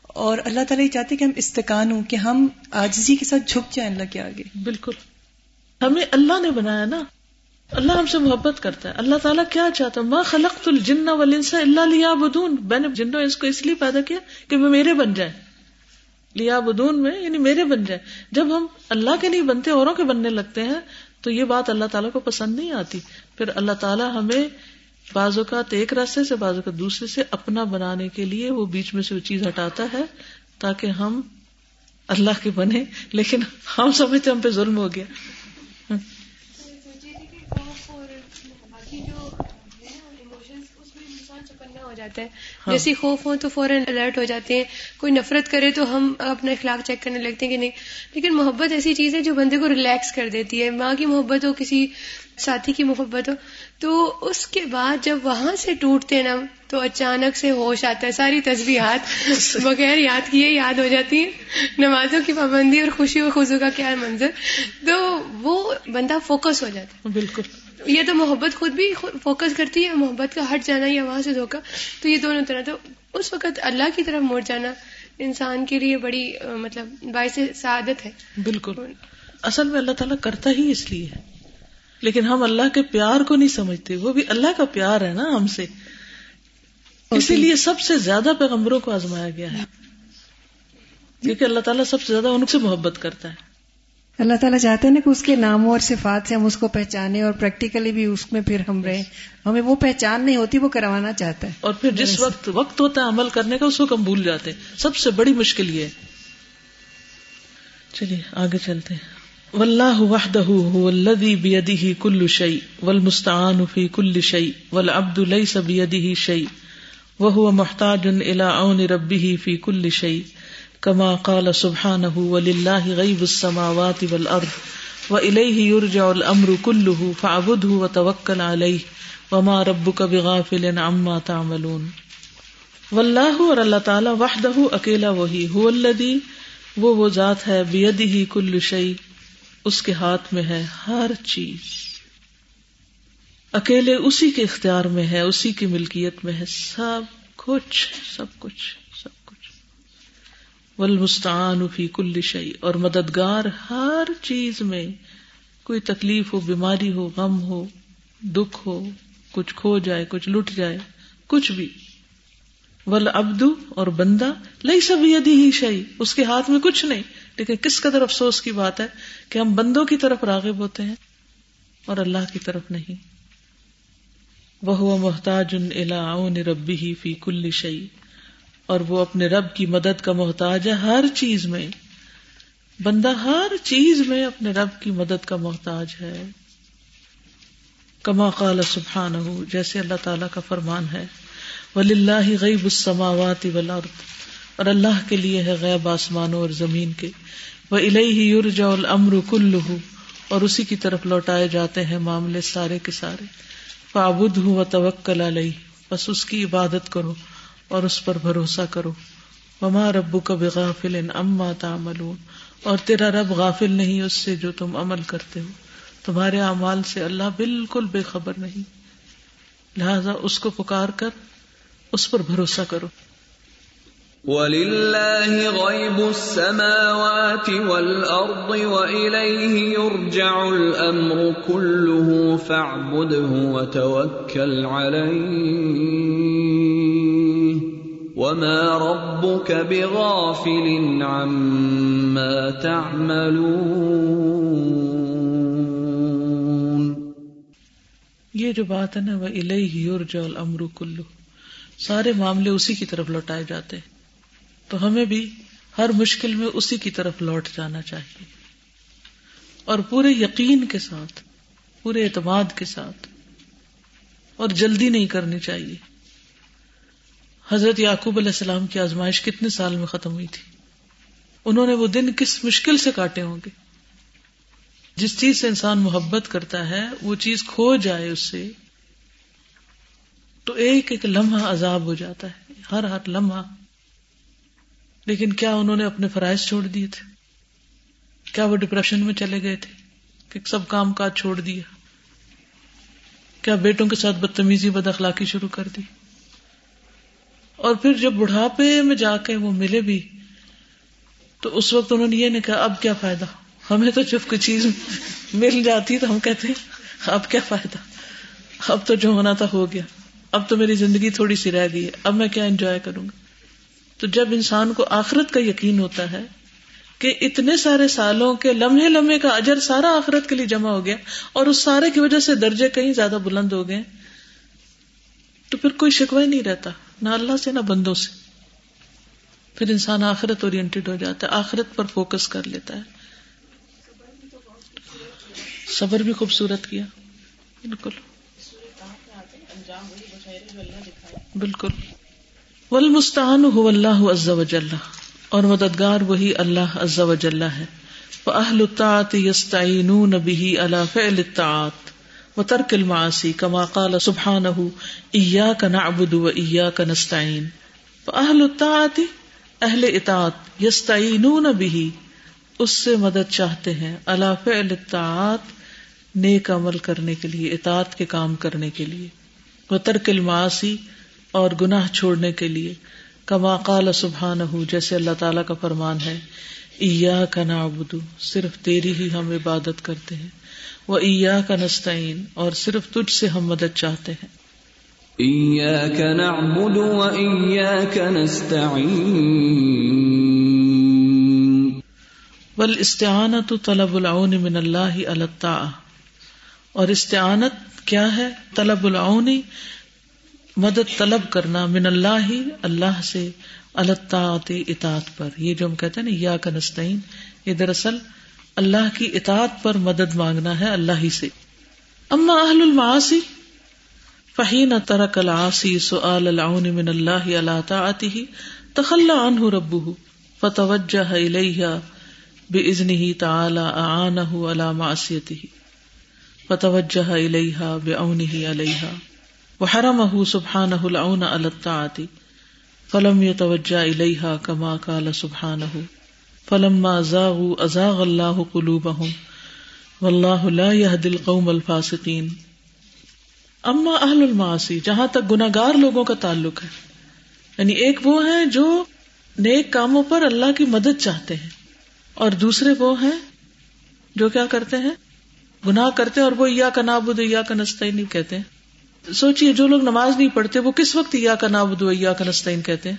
اور اللہ تعالیٰ یہ چاہتے کہ ہم استقان ہوں کہ ہم آجزی کے ساتھ جھک جائیں اللہ کے آگے۔ بالکل۔ ہمیں اللہ نے بنایا نا۔ اللہ ہم سے محبت کرتا ہے۔ اللہ تعالیٰ کیا چاہتا ہے؟ ماں خلق الجن والانس الا لیعبدون میں نے جنوں اس کو اس لیے پیدا کیا کہ وہ میرے بن جائیں۔ لیعبدون میں یعنی میرے بن جائیں۔ جب ہم اللہ کے نہیں بنتے اوروں کے بننے لگتے ہیں تو یہ بات اللہ تعالیٰ کو پسند نہیں آتی۔ پھر اللہ تعالیٰ ہمیں بعض اوقات ایک راستے سے بعض اوقات دوسرے سے اپنا بنانے کے لیے وہ بیچ میں سے وہ چیز ہٹاتا ہے تاکہ ہم اللہ کے بنے۔ لیکن ہم سمجھتے ہم پہ ظلم ہو گیا۔ جاتا ہے۔ ہاں۔ جیسے خوف ہو تو فوراً الرٹ ہو جاتے ہیں۔ کوئی نفرت کرے تو ہم اپنا اخلاق چیک کرنے لگتے ہیں کہ نہیں۔ لیکن محبت ایسی چیز ہے جو بندے کو ریلیکس کر دیتی ہے۔ ماں کی محبت ہو کسی ساتھی کی محبت ہو۔ تو اس کے بعد جب وہاں سے ٹوٹتے نا تو اچانک سے ہوش آتا ہے ساری تصویرات بغیر یاد کیے یاد ہو جاتی ہیں۔ نمازوں کی پابندی اور خوشی و خزو کا کیا منظر۔ تو وہ بندہ فوکس ہو جاتا ہے۔ بالکل۔ یہ تو محبت خود بھی فوکس کرتی ہے محبت کا ہٹ جانا یا وہاں سے دھوکا تو یہ دونوں طرح تو اس وقت اللہ کی طرف موڑ جانا انسان کے لیے بڑی مطلب باعث سعادت ہے۔ بالکل۔ اصل میں اللہ تعالیٰ کرتا ہی اس لیے ہے۔ لیکن ہم اللہ کے پیار کو نہیں سمجھتے وہ بھی اللہ کا پیار ہے نا ہم سے۔ اسی لیے سب سے زیادہ پیغمبروں کو آزمایا گیا ہے۔ کیونکہ اللہ تعالیٰ سب سے زیادہ ان سے محبت کرتا ہے۔ اللہ تعالیٰ چاہتے ہیں نا کہ اس کے ناموں اور صفات سے ہم اس کو پہچانے اور پریکٹیکلی بھی اس میں پھر ہم رہے ہمیں وہ پہچان نہیں ہوتی وہ کروانا چاہتا ہے۔ اور پھر جس وقت وقت ہوتا ہے عمل کرنے کا اس کو ہم بھول جاتے ہیں۔ سب سے بڑی مشکل یہ چلیے آگے چلتے ہیں۔ واللہ وحدہ هو الذی بیدہ کل شیء والمستعان فی کل شیء والعبد لیس بیدہ شیء وهو محتاج الى عون ربه فی کل شیء۔ کما قال سبحانه وللہ غیب السماوات والارض وإلیہ یرجع الامر کلہ فعبده وتوکل علیہ وما ربک بغافل عما تعملون. واللہ اور اللہ تعالی وحدہ اکیلا وہی، هو الذی، وہ وہ ذات ہے بیدہ کل شیء، اس کے ہاتھ میں ہے ہر چیز۔ اکیلے اسی کے اختیار میں ہے، اسی کی ملکیت میں ہے، سب کچھ سب کچھ۔ ولمستان فی کل شعی اور مددگار ہر چیز میں کوئی تکلیف ہو، بیماری ہو، غم ہو، دکھ ہو، کچھ کھو جائے، کچھ لٹ جائے، کچھ بھی۔ ول ابدو اور بندہ لئی سب یدی ہی شعی اس کے ہاتھ میں کچھ نہیں، لیکن کس قدر افسوس کی بات ہے کہ ہم بندوں کی طرف راغب ہوتے ہیں اور اللہ کی طرف نہیں۔ وہ محتاج ان ربی ہی فی کل شعی اور وہ اپنے رب کی مدد کا محتاج ہے ہر چیز میں۔ بندہ ہر چیز میں اپنے رب کی مدد کا محتاج ہے۔ کما قال سبحان ہو جیسے اللہ تعالی کا فرمان ہے ولی اللہ غیب السماوات والارض اور اللہ کے لیے ہے غیب آسمانوں اور زمین کے۔ وہ الہی یورجا الامر کلو اور اسی کی طرف لوٹائے جاتے ہیں معاملے سارے کے سارے۔ فابد ہوں و توکل علیہ بس اس کی عبادت کرو۔ اور اس پر بھروسہ کرو۔ وما ربو کا بغافل اما تعملون۔ اور تیرا رب غافل نہیں اس سے جو تم عمل کرتے ہو۔ تمہارے اعمال سے اللہ بالکل بے خبر نہیں۔ لہذا اس کو پکار کر اس پر بھروسہ کرو۔ وَلِلَّهِ غَيْبُ السَّمَاوَاتِ وَالْأَرْضِ وَإِلَيْهِ يُرْجَعُ الْأَمْرُ كُلُّهُ فَاعْبُدْهُ وَتَوَكَّلْ عَلَيْهِ وما ربك بغافل عما تعملون یہ جو بات ہے نا وہ الہ الامر کلو سارے معاملے اسی کی طرف لوٹائے جاتے ہیں۔ تو ہمیں بھی ہر مشکل میں اسی کی طرف لوٹ جانا چاہیے۔ اور پورے یقین کے ساتھ، پورے اعتماد کے ساتھ، اور جلدی نہیں کرنی چاہیے۔ حضرت یعقوب علیہ السلام کی آزمائش کتنے سال میں ختم ہوئی تھی؟ انہوں نے وہ دن کس مشکل سے کاٹے ہوں گے؟ جس چیز سے انسان محبت کرتا ہے، وہ چیز کھو جائے اس سے، تو ایک ایک لمحہ عذاب ہو جاتا ہے، ہر ہر لمحہ۔ لیکن کیا انہوں نے اپنے فرائض چھوڑ دیے تھے؟ کیا وہ ڈپریشن میں چلے گئے تھے؟ کہ سب کام کاج چھوڑ دیا۔ کیا بیٹوں کے ساتھ بدتمیزی، بد اخلاقی شروع کر دی؟ اور پھر جب بڑھاپے میں جا کے وہ ملے بھی، تو اس وقت انہوں نے یہ نہیں کہا، اب کیا فائدہ؟ ہمیں تو جب کوئی چیز مل جاتی تو ہم کہتے ہیں، اب کیا فائدہ؟ اب تو جو ہونا تھا ہو گیا۔ اب تو میری زندگی تھوڑی سی رہ گئی ہے اب میں کیا انجوائے کروں گا؟ تو جب انسان کو آخرت کا یقین ہوتا ہے کہ اتنے سارے سالوں کے لمحے لمحے کا اجر سارا آخرت کے لیے جمع ہو گیا اور اس سارے کی وجہ سے درجے کہیں زیادہ بلند ہو گئے تو پھر کوئی شکوا ہی نہیں رہتا، نہ اللہ سے، نہ بندوں سے۔ پھر انسان آخرت اور ہو جاتا ہے، آخرت پر فوکس کر لیتا ہے۔ صبر بھی خوبصورت کیا۔ بالکل۔ بالکل۔ ولمستان ہو اللہ عز و جل اور مددگار وہی اللہ عز و جل ہے۔ اہل الطاعت یستعینون به على فعل الطاعات و ترک المعاصی کما قال سبحانہ ایاک نعبد و ایاک نستعین فاہل الطاعت اہل اطاعت یستعینون به. اس سے مدد چاہتے ہیں. علا فعل الطاعات نیک عمل کرنے کے لیے، اطاعت کے کام کرنے کے لیے. و ترک المعاصی اور گناہ چھوڑنے کے لیے. کما قال سبحانہ جیسے اللہ تعالی کا فرمان ہے ایاک نعبد، صرف تیری ہی ہم عبادت کرتے ہیں. وہ ایا کا نستعین اور صرف تجھ سے ہم مدد چاہتے ہیں۔ إياك نعبد وإياك نستعين۔ والاستعانة طلب العون من اللہ على الطاعة۔ اور استعانت کیا ہے؟ طلب العون مدد طلب کرنا من اللہ اللہ سے الطاعت اطاعت پر۔ یہ جو ہم کہتے ہیں نا یا کا نستعین یہ دراصل اللہ کی اطاعت پر مدد مانگنا ہے اللہ ہی سے۔ اما اہل المعاصی فہین ترک العاصی سؤال العون من اللہ علی طاعته تخلى عنه ربه فتوجه الیہ باذنه تعالی اعانه على معصیته فتوجه الیہ بعونه علیہا وحرمه سبحانه العون على الطاعه فلم يتوجه الیہا كما قال سبحانه فلما زاغوا ازاغ اللہ قلوبهم واللہ لا يهدي القوم الفاسقین۔ اما اہل المعاصی، جہاں تک گناگار لوگوں کا تعلق ہے یعنی ایک وہ ہیں جو نیک کاموں پر اللہ کی مدد چاہتے ہیں، اور دوسرے وہ ہیں جو کیا کرتے ہیں، گناہ کرتے ہیں، اور وہ یا کا نابود یا کا نستعین کہتے ہیں۔ سوچیے جو لوگ نماز نہیں پڑھتے، وہ کس وقت یا کا نابود یا کا نستعین کہتے ہیں؟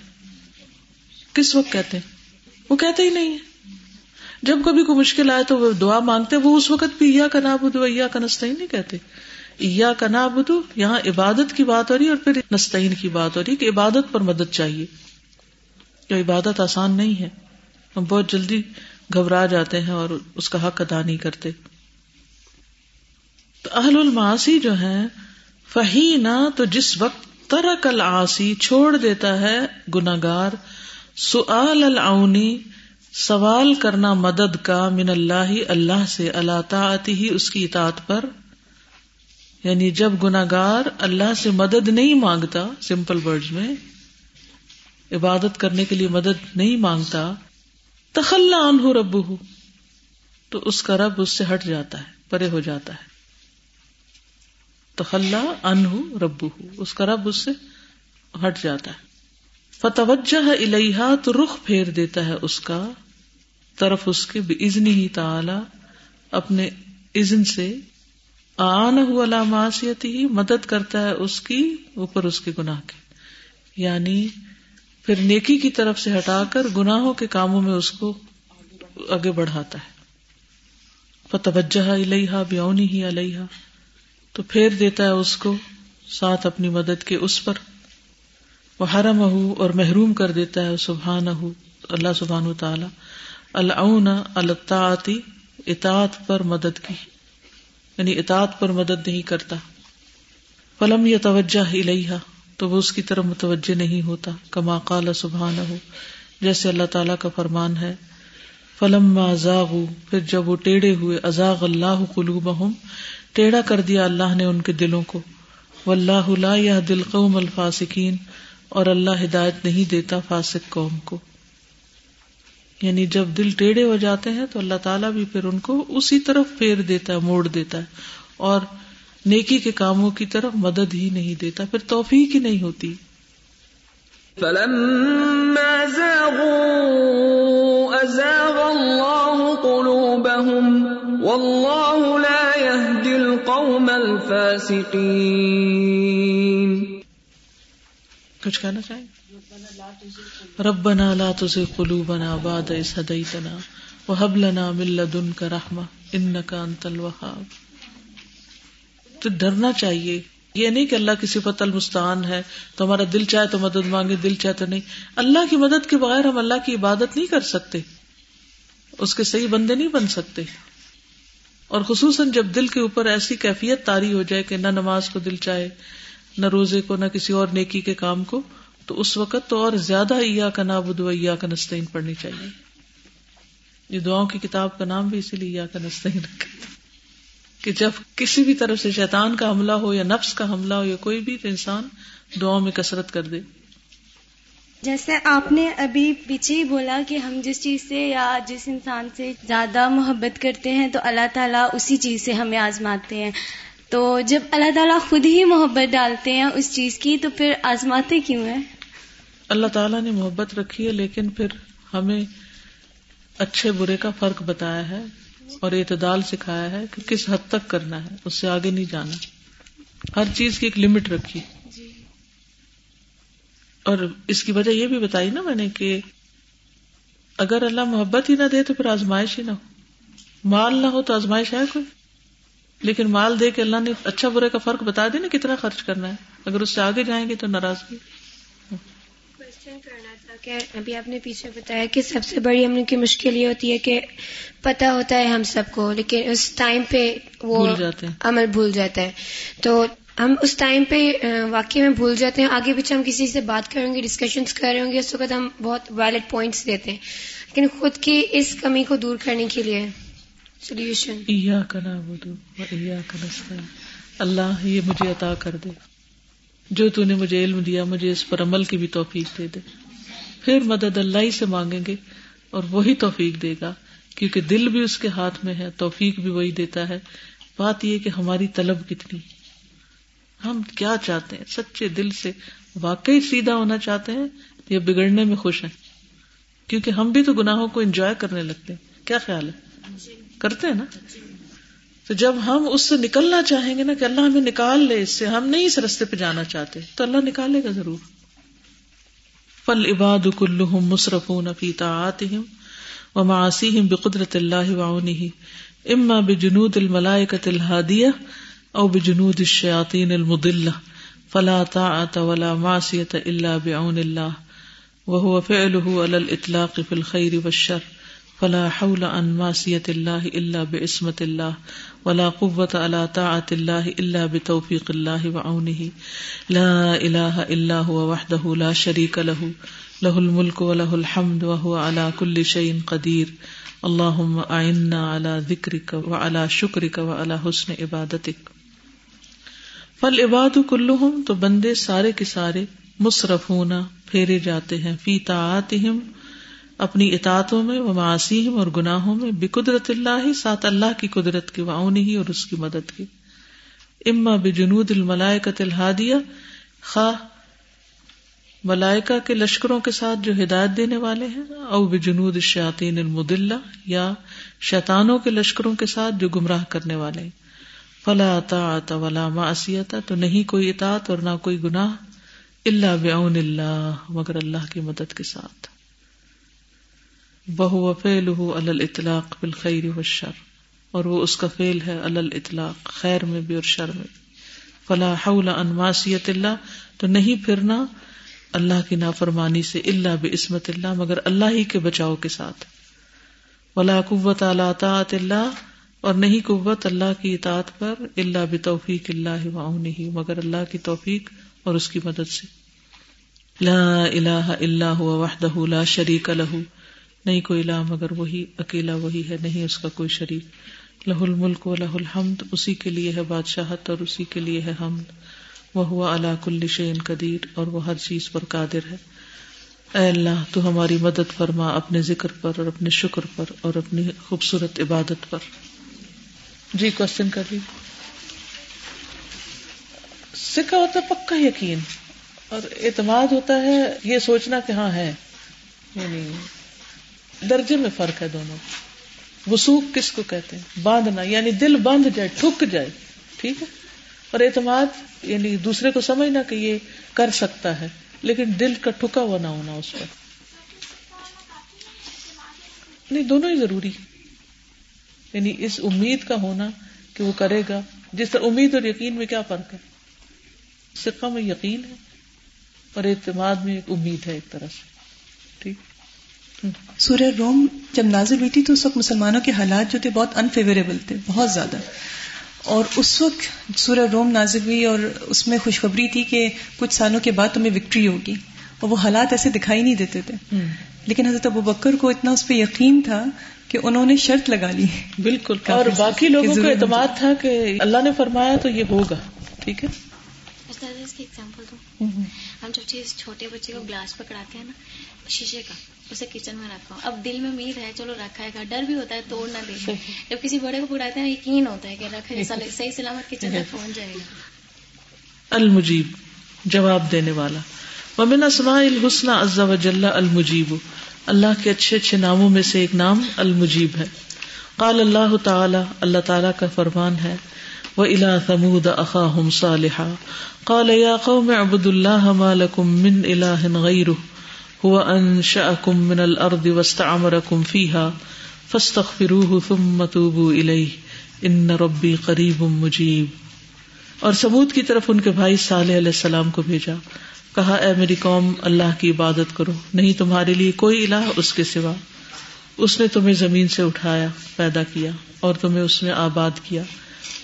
کس وقت کہتے ہیں؟ وہ کہتے ہی نہیں جب کبھی کوئی مشکل آئے تو وہ دعا مانگتے وہ اس وقت بھی یا کا نابدو یا کا نستعین نہیں کہتے۔ یا کا نابدو یہاں عبادت کی بات ہو رہی اور پھر نستعین کی بات ہو رہی کہ عبادت پر مدد چاہیے۔ جو عبادت آسان نہیں ہے، ہم بہت جلدی گھبرا جاتے ہیں اور اس کا حق ادا نہیں کرتے۔ تو اہل الماسی جو ہے فہی نہ تو جس وقت ترک العاصی چھوڑ دیتا ہے گناگار سؤال العونی، سوال کرنا مدد کا من اللہ اللہ سے اللہ تعاتی ہی اس کی اطاعت پر۔ یعنی جب گناگار اللہ سے مدد نہیں مانگتا سمپل ورڈ میں، عبادت کرنے کے لیے مدد نہیں مانگتا تخلا ان رب ہو تو اس کا رب اس سے ہٹ جاتا ہے، پرے ہو جاتا ہے۔ تخلا ان ہو رب ہو اس کا رب اس سے ہٹ جاتا ہے۔ فتوجہ الحا تو رخ پھیر دیتا ہے اس کا، طرف اس کے ازنی ہی تعالی، اپنے ازن سے۔ آن ہوا معاشیتی ہی مدد کرتا ہے اس کی اوپر اس کے گناہ کے یعنی پھر نیکی کی طرف سے ہٹا کر گناہوں کے کاموں میں اس کو آگے بڑھاتا ہے۔ فتوجہ الحا بیونی ہی الحا تو پھیر دیتا ہے اس کو ساتھ اپنی مدد کے اس پر۔ وہ حرم اور محروم کر دیتا ہے سبحان اللہ سبحان تعالی العون الطاعتی اطاعت پر مدد کی یعنی اطاعت پر مدد نہیں کرتا۔ فلم یا توجہ الحا تو وہ اس کی طرف متوجہ نہیں ہوتا، کما قال سبحان ہو جیسے اللہ تعالیٰ کا فرمان ہے فلم ازاغ پھر جب وہ ٹیڑھے ہوئے، ازاغ اللہ قلوب ٹیڑھا کر دیا اللہ نے ان کے دلوں کو۔ و اللہ یا دل قوم الفاسکین اور اللہ ہدایت نہیں دیتا فاسق قوم کو۔ یعنی جب دل ٹیڑھے ہو جاتے ہیں تو اللہ تعالیٰ بھی پھر ان کو اسی طرف پھیر دیتا ہے، موڑ دیتا ہے۔ اور نیکی کے کاموں کی طرف مدد ہی نہیں دیتا، پھر توفیق ہی نہیں ہوتی۔ کچھ کہنا چاہیں ربنا لا تزغ قلوبنا بعد إذ هديتنا وهب لنا من لدنك رحمة إنك أنت الوهاب۔ تو ڈرنا چاہیے۔ یہ نہیں کہ اللہ کسی صفت المستان ہے، تو ہمارا دل چاہے تو مدد مانگے، دل چاہے تو نہیں۔ اللہ کی مدد کے بغیر ہم اللہ کی عبادت نہیں کر سکتے۔ اس کے صحیح بندے نہیں بن سکتے۔ اور خصوصاً جب دل کے اوپر ایسی کیفیت تاری ہو جائے کہ نہ نماز کو دل چاہے نہ روزے کو، نہ کسی اور نیکی کے کام کو، تو اس وقت تو اور زیادہ ایا کا نابود ایا کا نستعین پڑھنی چاہیے۔ یہ دعاؤں کی کتاب کا نام بھی اسی لیے یا کا نستعین رکھا کہ جب کسی بھی طرف سے شیطان کا حملہ ہو یا نفس کا حملہ ہو یا کوئی بھی، تو انسان دعاؤں میں کسرت کر دے۔ جیسے آپ نے ابھی پیچھے ہی بولا کہ ہم جس چیز سے یا جس انسان سے زیادہ محبت کرتے ہیں، تو اللہ تعالیٰ اسی چیز سے ہمیں آزماتے ہیں۔ تو جب اللہ تعالیٰ خود ہی محبت ڈالتے ہیں اس چیز کی تو پھر آزماتے کیوں ہیں؟ اللہ تعالیٰ نے محبت رکھی ہے لیکن پھر ہمیں اچھے برے کا فرق بتایا ہے اور اعتدال سکھایا ہے کہ کس حد تک کرنا ہے اس سے آگے نہیں جانا۔ ہر چیز کی ایک لمٹ رکھی۔ جی۔ اور اس کی وجہ یہ بھی بتائی نا میں نے کہ اگر اللہ محبت ہی نہ دے تو پھر آزمائش ہی نہ ہو۔ مال نہ ہو تو آزمائش ہے کوئی؟ لیکن مال دے کے اللہ نے اچھا برے کا فرق بتا دیا نا کتنا خرچ کرنا ہے۔ اگر اس سے آگے جائیں گے تو ناراضگی۔ کرنا تھا کہ ابھی آپ نے پیچھے بتایا کہ سب سے بڑی ہم کی مشکل یہ ہوتی ہے کہ پتا ہوتا ہے ہم سب کو لیکن اس ٹائم پہ وہ عمل بھول جاتا ہے۔ تو ہم اس ٹائم پہ واقعی میں بھول جاتے ہیں۔ آگے پیچھے ہم کسی سے بات کریں گے ڈسکشنز کر رہے ہوں گے اس وقت ہم بہت ویلڈ پوائنٹس دیتے ہیں۔ لیکن خود کی اس کمی کو دور کرنے کے لیے اللہ یہ مجھے عطا کر دے۔ جو تو نے مجھے علم دیا مجھے اس پر عمل کی بھی توفیق دے دے۔ پھر مدد اللہ ہی سے مانگیں گے اور وہی توفیق دے گا کیونکہ دل بھی اس کے ہاتھ میں ہے توفیق بھی وہی دیتا ہے۔ بات یہ کہ ہماری طلب کتنی۔ ہم کیا چاہتے ہیں؟ سچے دل سے واقعی سیدھا ہونا چاہتے ہیں یا بگڑنے میں خوش ہیں؟ کیونکہ ہم بھی تو گناہوں کو انجوائے کرنے لگتے ہیں۔ کیا خیال ہے؟ کرتے ہیں نا۔ تو جب ہم اس سے نکلنا چاہیں گے نا کہ اللہ ہمیں نکال لے، اس سے ہم نہیں اس رستے پہ جانا چاہتے، تو اللہ نکالے گا ضرور۔ فل عباد کلحم مصرف فیتا آتم و معاسیم بقدرت اللہ وعونی اما بجنود الملائکت الحادیہ او بجنود الشیاطین المدلہ فلا طاعت ولا معصیت الا بعون اللہ وهو فعله على الاطلاق في الخير والشر۔ فلا حول عن معصیت اللہ الا بعصمت اللہ ولا قوت على طاعت اللہ الا بتوفیق اللہ وعونه لا الہ الا هو وحده لا شریک له. له الملک وله الحمد وهو على كل شيء قدیر. اللهم اعنا على ذکرك وعلى شکرك وعلى حسن عبادتك فالعباد كلهم تو بندے سارے کے سارے مصرف ہونا پھیرے جاتے ہیں فی طاعتهم اپنی اطاعتوں میں وہ معاسیم اور گناہوں میں بے قدرت اللہ ہی، ساتھ اللہ کی قدرت کی واؤنی ہی اور اس کی مدد کی۔ اما بجنود الملائکت الحادیہ خواہ ملائکہ کے لشکروں کے ساتھ جو ہدایت دینے والے ہیں، او بجنود الشیاطین المدلہ، یا شیطانوں کے لشکروں کے ساتھ جو گمراہ کرنے والے ہیں۔ فلا اطاعت ولا معصیت، تو نہیں کوئی اطاعت اور نہ کوئی گناہ اللہ بعون اللہ، مگر اللہ کی مدد کے ساتھ۔ بہو فعلہ علی الاطلاق بالخیر والشر، اور وہ اس کا فعل ہے علی الاطلاق، خیر میں بھی اور شر میں فلا حول ان معصیت اللہ، تو نہیں پھرنا اللہ کی نافرمانی سے اللہ بعصمت اللہ، مگر اللہ ہی کے بچاؤ کے ساتھ۔ ولا قوت اعلی طاعت اللہ، اور نہیں قوت اللہ کی اطاعت پر اللہ بتوفیق اللہ وعونہ مگر اللہ کی توفیق اور اس کی مدد سے۔ لا الہ الا هو وحدہ لا شریک لہ نہیں کوئی الہ مگر وہی، اکیلا وہی ہے، نہیں اس کا کوئی شریک۔ لہ الملک و لہ الحمد، اسی کے لیے ہے بادشاہت اور اسی کے لیے ہے حمد۔ وہ ہوا اللہ کل شعین قدیر، اور وہ ہر چیز پر قادر ہے۔ اے اللہ، تو ہماری مدد فرما اپنے ذکر پر اور اپنے شکر پر اور اپنی خوبصورت عبادت پر۔ جی کوشچن کر لی سکھا ہوتا پکا یقین۔ اور اعتماد ہوتا ہے، یہ سوچنا کہ ہاں ہے۔ یعنی درجے میں فرق ہے دونوں۔ وسوخ کس کو کہتے ہیں؟ باندھنا یعنی دل بند جائے، ٹھک جائے، ٹھیک ہے؟ اور اعتماد یعنی دوسرے کو سمجھنا کہ یہ کر سکتا ہے، لیکن دل کا ٹھکا ہوا نہ ہونا اس پر۔ نہیں، دونوں ہی ضروری یعنی اس امید کا ہونا کہ وہ کرے گا۔ جس طرح امید اور یقین میں کیا فرق ہے؟ سکھا میں یقین ہے اور اعتماد میں ایک امید ہے ایک طرح سے۔ سورہ روم جب نازل ہوئی تھی تو اس وقت مسلمانوں کے حالات جو تھے بہت انفیوریبل تھے بہت زیادہ۔ اور اس وقت سورہ روم نازل ہوئی اور اس میں خوشخبری تھی کہ کچھ سالوں کے بعد تمہیں وکٹری ہوگی۔ اور وہ حالات ایسے دکھائی نہیں دیتے تھے۔ لیکن حضرت ابو بکر کو اتنا اس پہ یقین تھا کہ انہوں نے شرط لگا لی۔ بالکل۔ اور باقی لوگوں کو اعتماد تھا کہ اللہ نے فرمایا تو یہ ہوگا۔ ٹھیک ہے؟ ہم جب چیز چھوٹے بچے کو گلاس پکڑاتے ہیں نا شیشے کا اسے کچن میں رکھا ہوں۔ اب دل میں امید ہے چلو رکھا ہے ڈر بھی ہوتا ہے توڑ نہ دے۔ جب کسی بڑے کو پکڑاتے ہیں یقین ہوتا ہے کہ رکھا صحیح سلامت کچن تک پہنچ جائے گا۔ المجیب جواب دینے والا۔ ومن اسماء الحسن عز وجل المجیب۔ اللہ کے اچھے اچھے ناموں میں سے ایک نام المجیب ہے۔ قال اللہ تعالی اللہ تعالی کا فرمان ہے وہ الا ثمود اخاهم صالحا۔ قال يا قوم اعبدوا الله ما لكم من اله غيره هو انشأكم من الارض واستعمركم فيها فاستغفروه ثم توبوا اليه ان ربي قریب مجیب اور سمود کی طرف ان کے بھائی صالح علیہ السلام کو بھیجا، کہا، اے میری قوم، اللہ کی عبادت کرو، نہیں تمہارے لیے کوئی الہ اس کے سوا۔ اس نے تمہیں زمین سے اٹھایا، پیدا کیا، اور تمہیں اس میں آباد کیا۔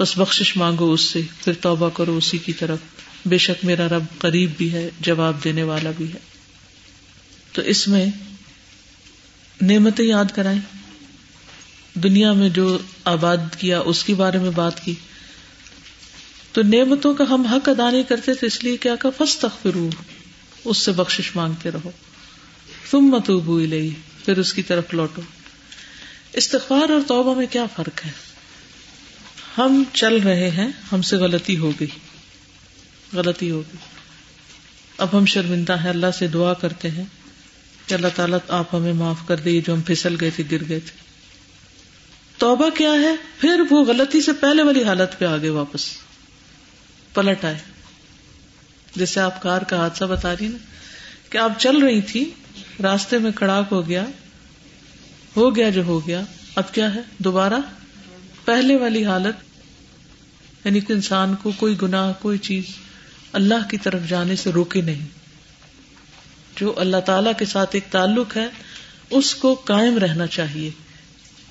بس بخشش مانگو اس سے، پھر توبہ کرو اسی کی طرف۔ بے شک میرا رب قریب بھی ہے، جواب دینے والا بھی ہے۔ تو اس میں نعمتیں یاد کرائیں۔ دنیا میں جو آباد کیا، اس کے بارے میں بات کی۔ تو نعمتوں کا ہم حق ادا نہیں کرتے تھے اس لیے کیا کہ فس تخرو اس سے بخشش مانگتے رہو۔ تم متوبو لئی پھر اس کی طرف لوٹو۔ استغفار اور توبہ میں کیا فرق ہے؟ ہم چل رہے ہیں، ہم سے غلطی ہو گئی۔ غلطی ہو گئی۔ اب ہم شرمندہ ہیں، اللہ سے دعا کرتے ہیں۔ کہ اللہ تعالیٰ آپ ہمیں معاف کر دے جو ہم پھسل گئے تھے، گر گئے تھے۔ توبہ کیا ہے؟ پھر وہ غلطی سے پہلے والی حالت پہ آگے واپس۔ پلٹ آئے۔ جیسے آپ کار کا حادثہ بتا رہی نا، کہ آپ چل رہی تھی، راستے میں کڑاک ہو گیا ہو گیا جو ہو گیا۔ اب کیا ہے؟ دوبارہ پہلے والی حالت۔ یعنی کہ انسان کو کوئی گناہ، کوئی چیز اللہ کی طرف جانے سے روکے نہیں۔ جو اللہ تعالی کے ساتھ ایک تعلق ہے، اس کو قائم رہنا چاہیے۔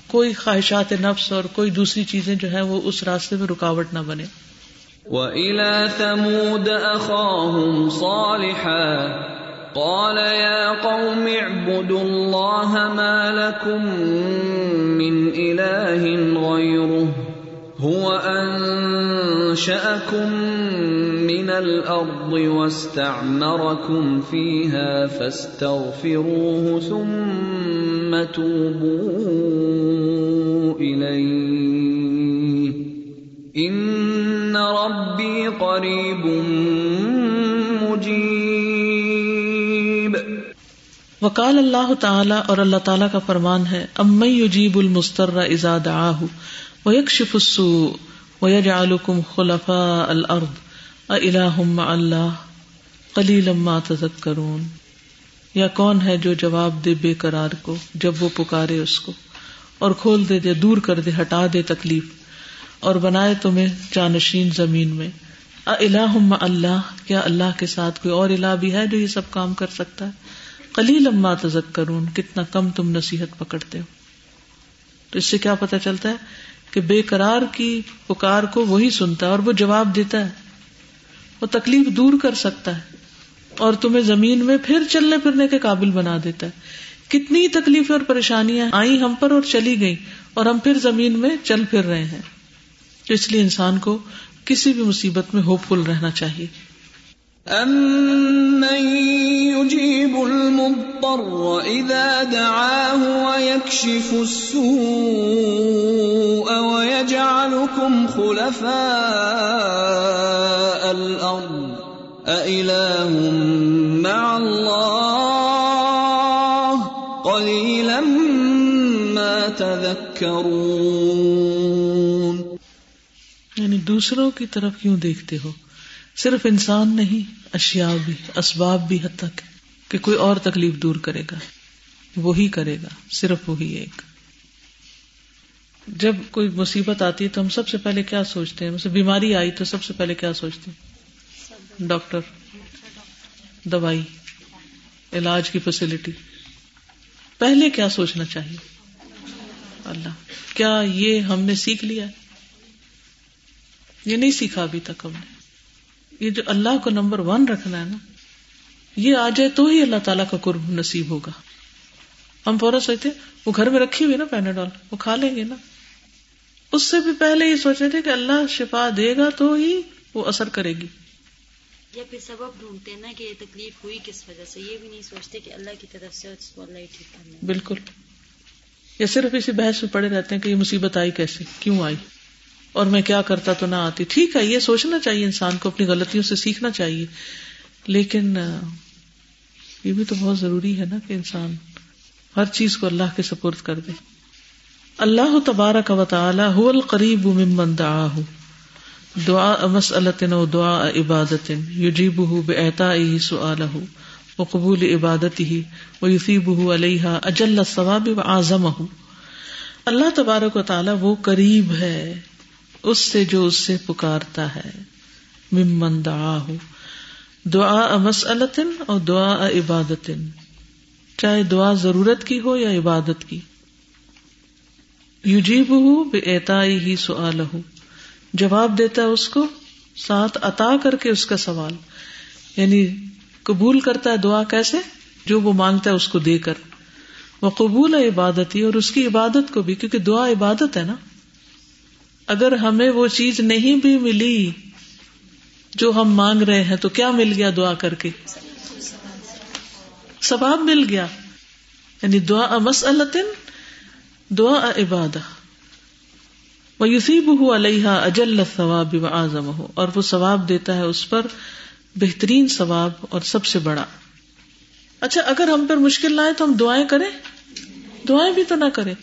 کوئی خواہشات نفس اور کوئی دوسری چیزیں جو ہے وہ اس راستے میں رکاوٹ نہ بنے۔ وَإِلَى ثَمُودَ أَخَاهُمْ صَالِحًا، قال يا قوم اعبدوا الله ما لكم من إله غيره، هو أنشأكم من الأرض واستعمركم فيها فاستغفروه ثم توبوا إليه. إن ربي قريب مجيب. وقال اللہ تعالی اور اللہ تعالیٰ کا فرمان ہے، ام یجیب المستر اذا دعاہ، ویکشف السوء، ویجعلکم خلفاء الارض. الہ مع اللہ قلیلا ما تذکرون یا کون ہے جو جواب دے بے قرار کو جب وہ پکارے اس کو اور کھول دے دے دور کر دے ہٹا دے تکلیف اور بنائے تمہیں جانشین زمین میں الہ مع اللہ کیا اللہ کے ساتھ کوئی اور الہ بھی ہے جو یہ سب کام کر سکتا ہے کلی لما تذکرون کتنا کم تم نصیحت پکڑتے ہو تو اس سے کیا پتا چلتا ہے کہ بے قرار کی پکار کو وہی سنتا ہے اور وہ جواب دیتا ہے وہ تکلیف دور کر سکتا ہے اور تمہیں زمین میں پھر چلنے پھرنے کے قابل بنا دیتا ہے۔ کتنی تکلیفیں اور پریشانیاں آئی ہم پر اور چلی گئی اور ہم پھر زمین میں چل پھر رہے ہیں۔ تو اس لیے انسان کو کسی بھی مصیبت میں ہوپ فل رہنا چاہیے۔ أَمَّن يُجِيبُ الْمُضْطَرَّ إِذَا دَعَاهُ وَيَكْشِفُ السُّوءَ وَيَجْعَلُكُمْ خُلَفَاءَ الْأَرْضِ أَإِلَٰهٌ مَّعَ اللَّهِ قَلِيلًا مَّا تَذَكَّرُونَ یعنی دوسروں کی طرف کیوں دیکھتے ہو صرف انسان نہیں، اشیاء بھی، اسباب بھی حد تک کہ کوئی اور تکلیف دور کرے گا۔ وہی کرے گا، صرف وہی ایک۔ جب کوئی مصیبت آتی ہے تو ہم سب سے پہلے کیا سوچتے ہیں؟ بیماری آئی تو سب سے پہلے کیا سوچتے ہیں؟ ڈاکٹر، دوائی، علاج کی فیسلٹی پہلے کیا سوچنا چاہیے؟ اللہ، کیا یہ ہم نے سیکھ لیا یہ نہیں سیکھا ابھی تک ہم نے۔ یہ جو اللہ کو نمبر ون رکھنا ہے نا یہ آ جائے تو ہی اللہ تعالیٰ کا قرب نصیب ہوگا۔ ہم فوراً سوچتے وہ گھر میں رکھی ہوئی نا پیناڈول وہ کھا لیں گے نا۔ اس سے بھی پہلے یہ سوچ رہے تھے کہ اللہ شفا دے گا تو ہی وہ اثر کرے گی۔ یا پھر سبب ڈھونڈتے نا کہ یہ تکلیف ہوئی کس وجہ سے یہ بھی نہیں سوچتے کہ اللہ کی طرف سے اللہ ہی ٹھیک کرنا بالکل۔ یا صرف اسی بحث میں پڑے رہتے ہیں کہ یہ مصیبت آئی کیسے کیوں آئی؟ اور میں کیا کرتا تو نہ آتی۔ ٹھیک ہے، یہ سوچنا چاہیے انسان کو، اپنی غلطیوں سے سیکھنا چاہیے۔ لیکن یہ بھی تو بہت ضروری ہے نا کہ انسان ہر چیز کو اللہ کے سپرد کر دے۔ اللہ تبارک و تعالی هو القریب ممن دعاه دعا مسألة و دعا عبادت یجیبه بعطائه سؤاله وقبول عبادته ويثيبه عليها اجل الثواب وعظمه اللہ تبارک و تعالی وہ قریب ہے۔ اس سے جو اس سے پکارتا ہے۔ ممن دعا ہو دعا مسلط اور دعا عبادت چاہے دعا ضرورت کی ہو یا عبادت کی۔ یوجیب ہو بے اعتائی ہی سوال ہو جواب دیتا ہے اس کو، ساتھ عطا کر کے اس کا سوال۔ یعنی قبول کرتا ہے دعا کیسے؟ جو وہ مانگتا ہے اس کو دے کر۔ وہ قبول ہے عبادت ہی اور اس کی عبادت کو بھی، کیونکہ دعا عبادت ہے نا۔ اگر ہمیں وہ چیز نہیں بھی ملی جو ہم مانگ رہے ہیں، تو کیا مل گیا دعا کر کے؟ ثواب مل گیا۔ یعنی دعا مسلطن دعا عباد وہ یوسیب ہو علیہ اجل ثواب و اعظم ہو اور وہ ثواب دیتا ہے اس پر بہترین ثواب اور سب سے بڑا۔ اچھا اگر ہم پر مشکل نہ آئے تو ہم دعائیں کریں؟ دعائیں بھی تو نہ کریں۔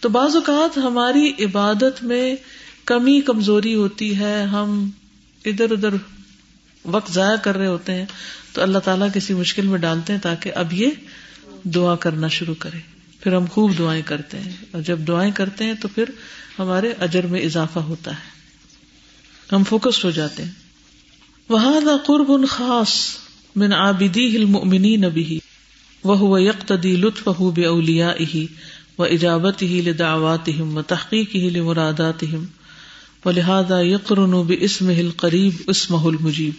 تو بعض اوقات ہماری عبادت میں کمی کمزوری ہوتی ہے، ہم ادھر ادھر وقت ضائع کر رہے ہوتے ہیں، تو اللہ تعالیٰ کسی مشکل میں ڈالتے ہیں تاکہ اب یہ دعا کرنا شروع کرے۔ پھر ہم خوب دعائیں کرتے ہیں۔ اور جب دعائیں کرتے ہیں تو پھر ہمارے اجر میں اضافہ ہوتا ہے۔ ہم فوکسڈ ہو جاتے ہیں۔ وہاں قرب ان خاص من آبدی المنی نبی وہ یکتدی لطف بے اولیا و اجابت ہی لدعوات و تحقیق ہی لمرادات و لہٰذا یقرن بسم ہل قریب اسم المجیب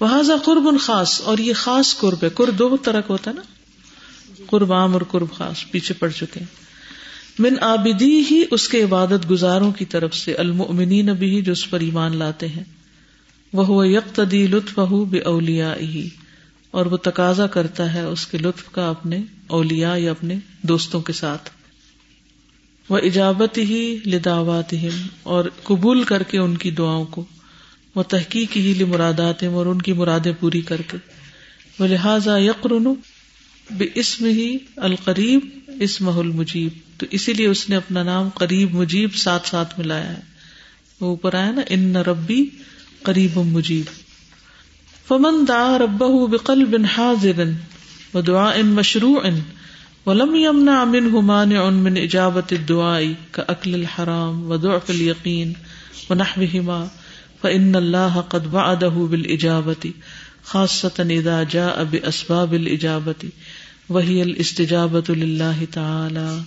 وہذا قرب خاص، اور یہ خاص قرب ہے. قرب دو طرح کا ہوتا ہے نا؟ قرب عام اور قرب خاص، پیچھے پڑ چکے ہیں۔ من آبدی ہی اس کے عبادت گزاروں کی طرف سے، المؤمنین بھی، جو اس پر ایمان لاتے ہیں۔ وہ یکتدی لطف بے اولیا ہی اور وہ تقاضا کرتا ہے اس کے لطف کا اپنے اولیا یا اپنے دوستوں کے ساتھ۔ وہ ایجابت ہی لداوات اور قبول کر کے ان کی دعاؤں کو۔ وہ تحقیق ہی لمرادات اور ان کی مرادیں پوری کر کے۔ وہ لہٰذا یقرن بے اسم ہی القریب اسم المجیب۔ تو اسی لیے اس نے اپنا نام قریب مجیب ساتھ ساتھ ملایا ہے۔ وہ اوپر آیا نا، ان ربی قریب مجیب۔ فمن دا رب بقل بن حاضر و دعا ان مشروع ولم يمنع منه مانع من اجابة الدعاء كأكل الحرام وضعف اليقين ونحوهما فإن الله قد وعده بالإجابة، خاصة إذا جاء بأسباب الإجابة، وهي الاستجابة لله تعالى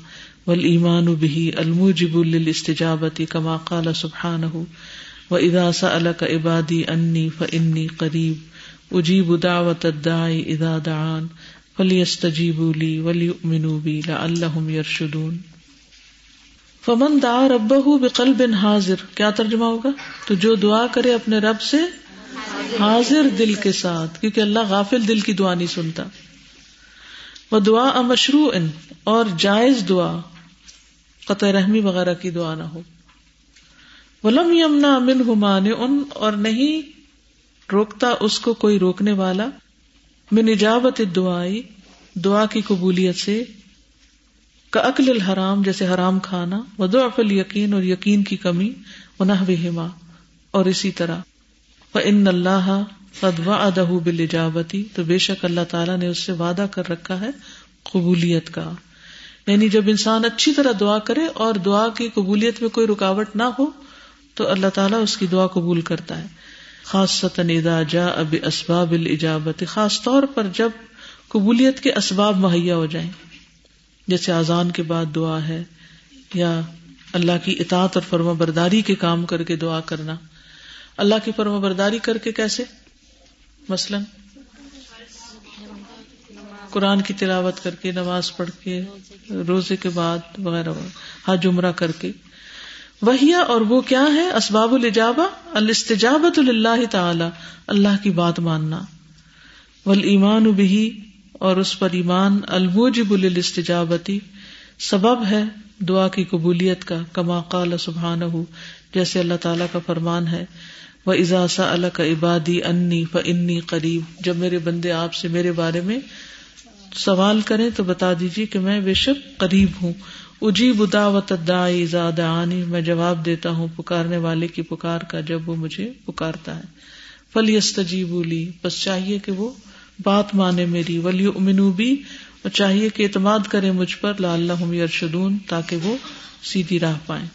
والایمان به الموجب للاستجابة كما قال سبحانه واذا سالك عبادي انی فاني قریب اجیب دعوت الداعي اذا دعان فليستجيبوا لي وليؤمنوا بي لعلهم يرشدون فمن دعا ربه بقلب حاضر، کیا ترجمہ ہوگا؟ تو جو دعا کرے اپنے رب سے حاضر دل کے ساتھ، کیونکہ اللہ غافل دل کی دعا نہیں سنتا۔ وہ دعا مشروع، اور جائز دعا، قطع رحمی وغیرہ کی دعا نہ ہو۔ ولم یمنا امن ہمان ان اور نہیں روکتا اس کو کوئی روکنے والا من اجابت دعائی دعا کی قبولیت سے کا عقل الحرام جیسے حرام کھانا ودو یقین اور یقین کی کمی انہ ہما اور اسی طرح۔ ان اللہ قدوا ادہ بل اجابتی تو بے شک اللہ تعالیٰ نے اس سے وعدہ کر رکھا ہے قبولیت کا۔ یعنی جب انسان اچھی طرح دعا کرے اور دعا کی قبولیت میں کوئی رکاوٹ نہ ہو تو اللہ تعالیٰ اس کی دعا قبول کرتا ہے۔ خاص ستندا جا اب اسباب الجابت خاص طور پر جب قبولیت کے اسباب مہیا ہو جائیں۔ جیسے آزان کے بعد دعا ہے یا اللہ کی اطاعت اور فرما برداری کے کام کر کے دعا کرنا۔ اللہ کی فرما برداری کر کے کیسے؟ مثلاً قرآن کی تلاوت کر کے، نماز پڑھ کے، روزے کے بعد وغیرہ، حج عمرہ کر کے۔ وہیا اور وہ کیا ہے؟ اسباب الجابا الاستجابت اللہ تعالی، اللہ کی بات ماننا۔ ول ایمان بھی اور اس پر ایمان، الموجب الاستجابتی سبب ہے دعا کی قبولیت کا، کما قال سبحان ہو جیسے اللہ تعالیٰ کا فرمان ہے۔ وہ اضاسا اللہ کا عبادی انی ف انی قریب جب میرے بندے آپ سے میرے بارے میں سوال کریں تو بتا دیجیے کہ میں بے شک قریب ہوں۔ اجی بداوت دائی زاد آنی، میں جواب دیتا ہوں پکارنے والے کی پکار کا جب وہ مجھے پکارتا ہے۔ فلی استجی بولی بس چاہیے کہ وہ بات مانے میری۔ ولی امنو بھی اور چاہیے کہ اعتماد کرے مجھ پر لا اللہ یرشدون، تاکہ وہ سیدھی راہ پائیں۔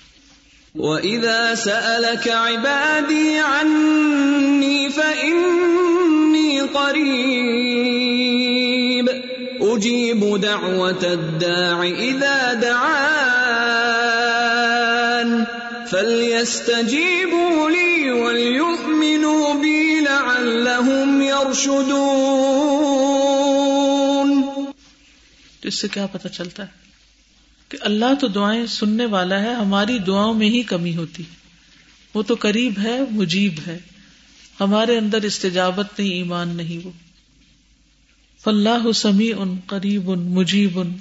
وَإِذَا سَأَلَكَ عِبَادِي عَنِّي فَإِنِّي قَرِيبٌ اجیب دعوت الداع اذا دعان فليستجيبوا لي وليؤمنوا بي لعلهم يرشدون اس سے کیا پتہ چلتا ہے کہ اللہ تو دعائیں سننے والا ہے، ہماری دعاؤں میں ہی کمی ہوتی وہ تو قریب ہے، مجیب ہے۔ ہمارے اندر استجابت نہیں، ایمان نہیں وہ۔ فلاح سمی ان قریب ان مجیب ان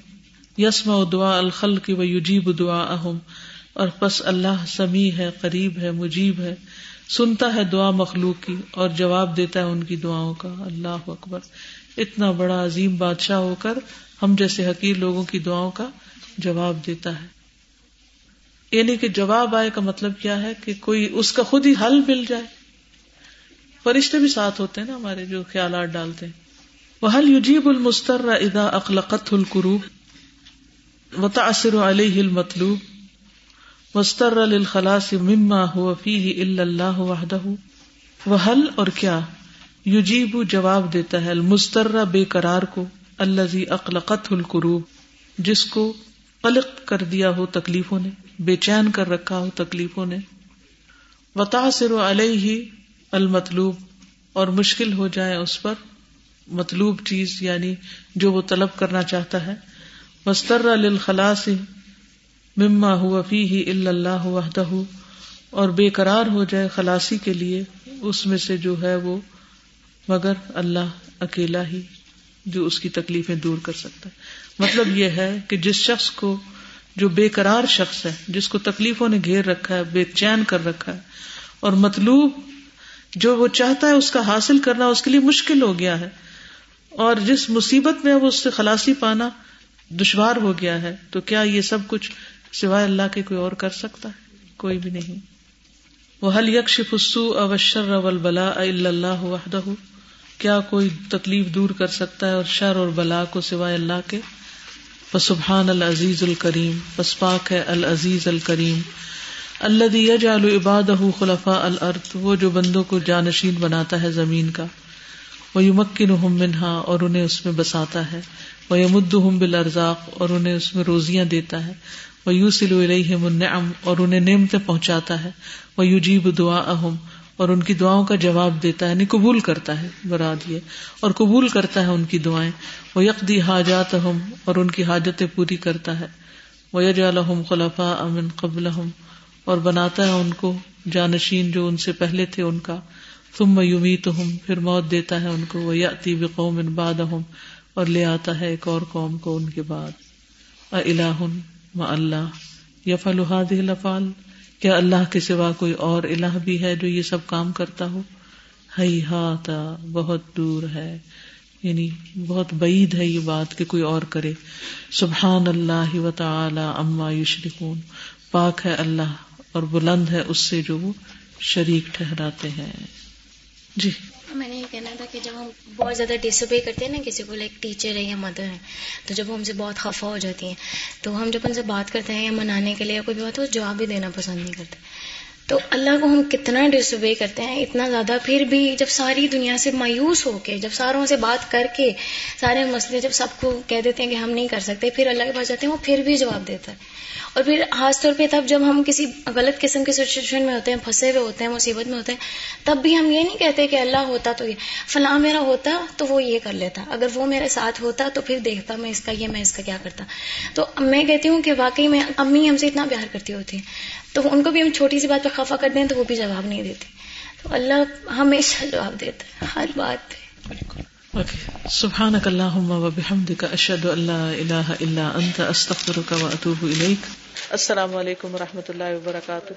یسم دعا الخل کی و یوجیب دعا اہم اور بس اللہ سمی ہے، قریب ہے، مجیب ہے۔ سنتا ہے دعا مخلوق کی اور جواب دیتا ہے ان کی دعاؤں کا۔ اللہ اکبر۔ اتنا بڑا عظیم بادشاہ ہو کر ہم جیسے حقیر لوگوں کی دعاؤں کا جواب دیتا ہے۔ یعنی کہ جواب آئے کا مطلب کیا ہے کہ کوئی اس کا خود ہی حل مل جائے۔ فرشتے بھی ساتھ ہوتے ہیں نا ہمارے جو خیالات ڈالتے ہیں۔ وحل یجیب المستر ادا اخلقت القروب و تاثر علیہ المطلوب. مستر الخلاص مما ہو فی اللہ وحدہ وحل اور کیا یجیب جواب دیتا ہے المستر بے قرار کو؟ اللہ اقلقت القروب جس کو قلق کر دیا ہو تکلیفوں نے، بے چین کر رکھا ہو تکلیفوں نے. وتاثر علیہ المطلوب اور مشکل ہو جائے اس پر. مطلوب چیز یعنی جو وہ طلب کرنا چاہتا ہے۔ مستر الخلاص مما ہوا فی ہی اللہ وحدہ اور بے قرار ہو جائے خلاصی کے لیے اس میں سے جو ہے وہ مگر اللہ اکیلا ہی جو اس کی تکلیفیں دور کر سکتا ہے۔ مطلب یہ ہے کہ جس شخص کو جو بے قرار شخص ہے، جس کو تکلیفوں نے گھیر رکھا ہے، بے چین کر رکھا ہے، اور مطلوب جو وہ چاہتا ہے اس کا حاصل کرنا اس کے لیے مشکل ہو گیا ہے اور جس مصیبت میں وہ اس سے خلاصی پانا دشوار ہو گیا ہے، تو کیا یہ سب کچھ سوائے اللہ کے کوئی اور کر سکتا ہے؟ کوئی بھی نہیں۔ وہ حل یکش فسو اوشر اول بلا اللہ وحدہ کیا کوئی تکلیف دور کر سکتا ہے اور شر اور بلا کو سوائے اللہ کے؟ سبحان العزیز الکریم پاک ہے العزیز الکریم۔ اللہ یجعل عبادہ خلفاء الارض وہ جو بندوں کو جانشین بناتا ہے زمین کا۔ وہ یمکن منہا اور انہیں اس میں بساتا ہے۔ وہ یمد ہم بالارزاق اور انہیں اس میں روزیاں دیتا ہے۔ وہ یو سلو النعم اور انہیں نعمتیں پہنچاتا ہے۔ وہ یو جیب دعا اہم اور ان کی دعاؤں کا جواب دیتا ہے یعنی قبول کرتا ہے براد یہ۔ اور قبول کرتا ہے ان کی دعائیں۔ وہ یکدی حاجات ہم اور ان کی حاجتیں پوری کرتا ہے۔ وہ یج الحم خلفا امن قبل اور بناتا ہے ان کو جانشین جو ان سے پہلے تھے ان کا۔ تم میومی تو ہم پھر موت دیتا ہے ان کو وہ یاتی بقوم ان باد اور لے آتا ہے ایک اور قوم کو ان کے بعد۔ اللہ و اللہ۔ یا فلحاد لفال کیا اللہ کے سوا کوئی اور الہ بھی ہے جو یہ سب کام کرتا ہو؟ ہئی ہاتا بہت دور ہے۔ یعنی بہت بعید ہے یہ بات کہ کوئی اور کرے۔ سبحان اللہ و تعالی اما یشرکون۔ پاک ہے اللہ اور بلند ہے اس سے جو وہ شریک ٹھہراتے ہیں۔ جی۔ میں نے یہ کہنا تھا کہ جب ہم بہت زیادہ ڈس اوبے کرتے ہیں نا، کسی کو لائک ٹیچر ہے یا مدر ہے تو جب وہ ہم سے بہت خفا ہو جاتی ہیں، تو ہم جب ان سے بات کرتے ہیں یا منانے کے لیے یا کوئی بھی بات ہو جواب بھی دینا پسند نہیں کرتے۔ تو اللہ کو ہم کتنا ڈس کرتے ہیں، اتنا زیادہ پھر بھی جب ساری دنیا سے مایوس ہو کے، جب ساروں سے بات کر کے، سارے مسئلے جب سب کو کہہ دیتے ہیں کہ ہم نہیں کر سکتے، پھر اللہ کے پاس جاتے ہیں، وہ پھر بھی جواب دیتا ہے۔ اور پھر خاص طور پہ تب جب ہم کسی غلط قسم کی سچویشن میں ہوتے ہیں، پھنسے ہوئے ہوتے ہیں، مصیبت میں ہوتے ہیں، تب بھی ہم یہ نہیں کہتے کہ اللہ ہوتا تو یہ، فلاں میرا ہوتا تو وہ یہ کر لیتا، اگر وہ میرے ساتھ ہوتا تو پھر دیکھتا میں اس کا یہ، میں اس کا کیا کرتا۔ تو میں کہتی ہوں کہ واقعی میں امی ہم سے اتنا پیار کرتی ہوتی ہیں۔ تو ان کو بھی ہم چھوٹی سی بات پہ خفا کر دیں تو وہ بھی جواب نہیں دیتی تو اللہ ہمیشہ جواب دیتا ہے۔ ہر بات پہ۔ سبحانك اللهم وبحمدك اشهد ان لا اله الا انت استغفرك واتوب اليك السلام علیکم و رحمۃ اللہ وبرکاتہ۔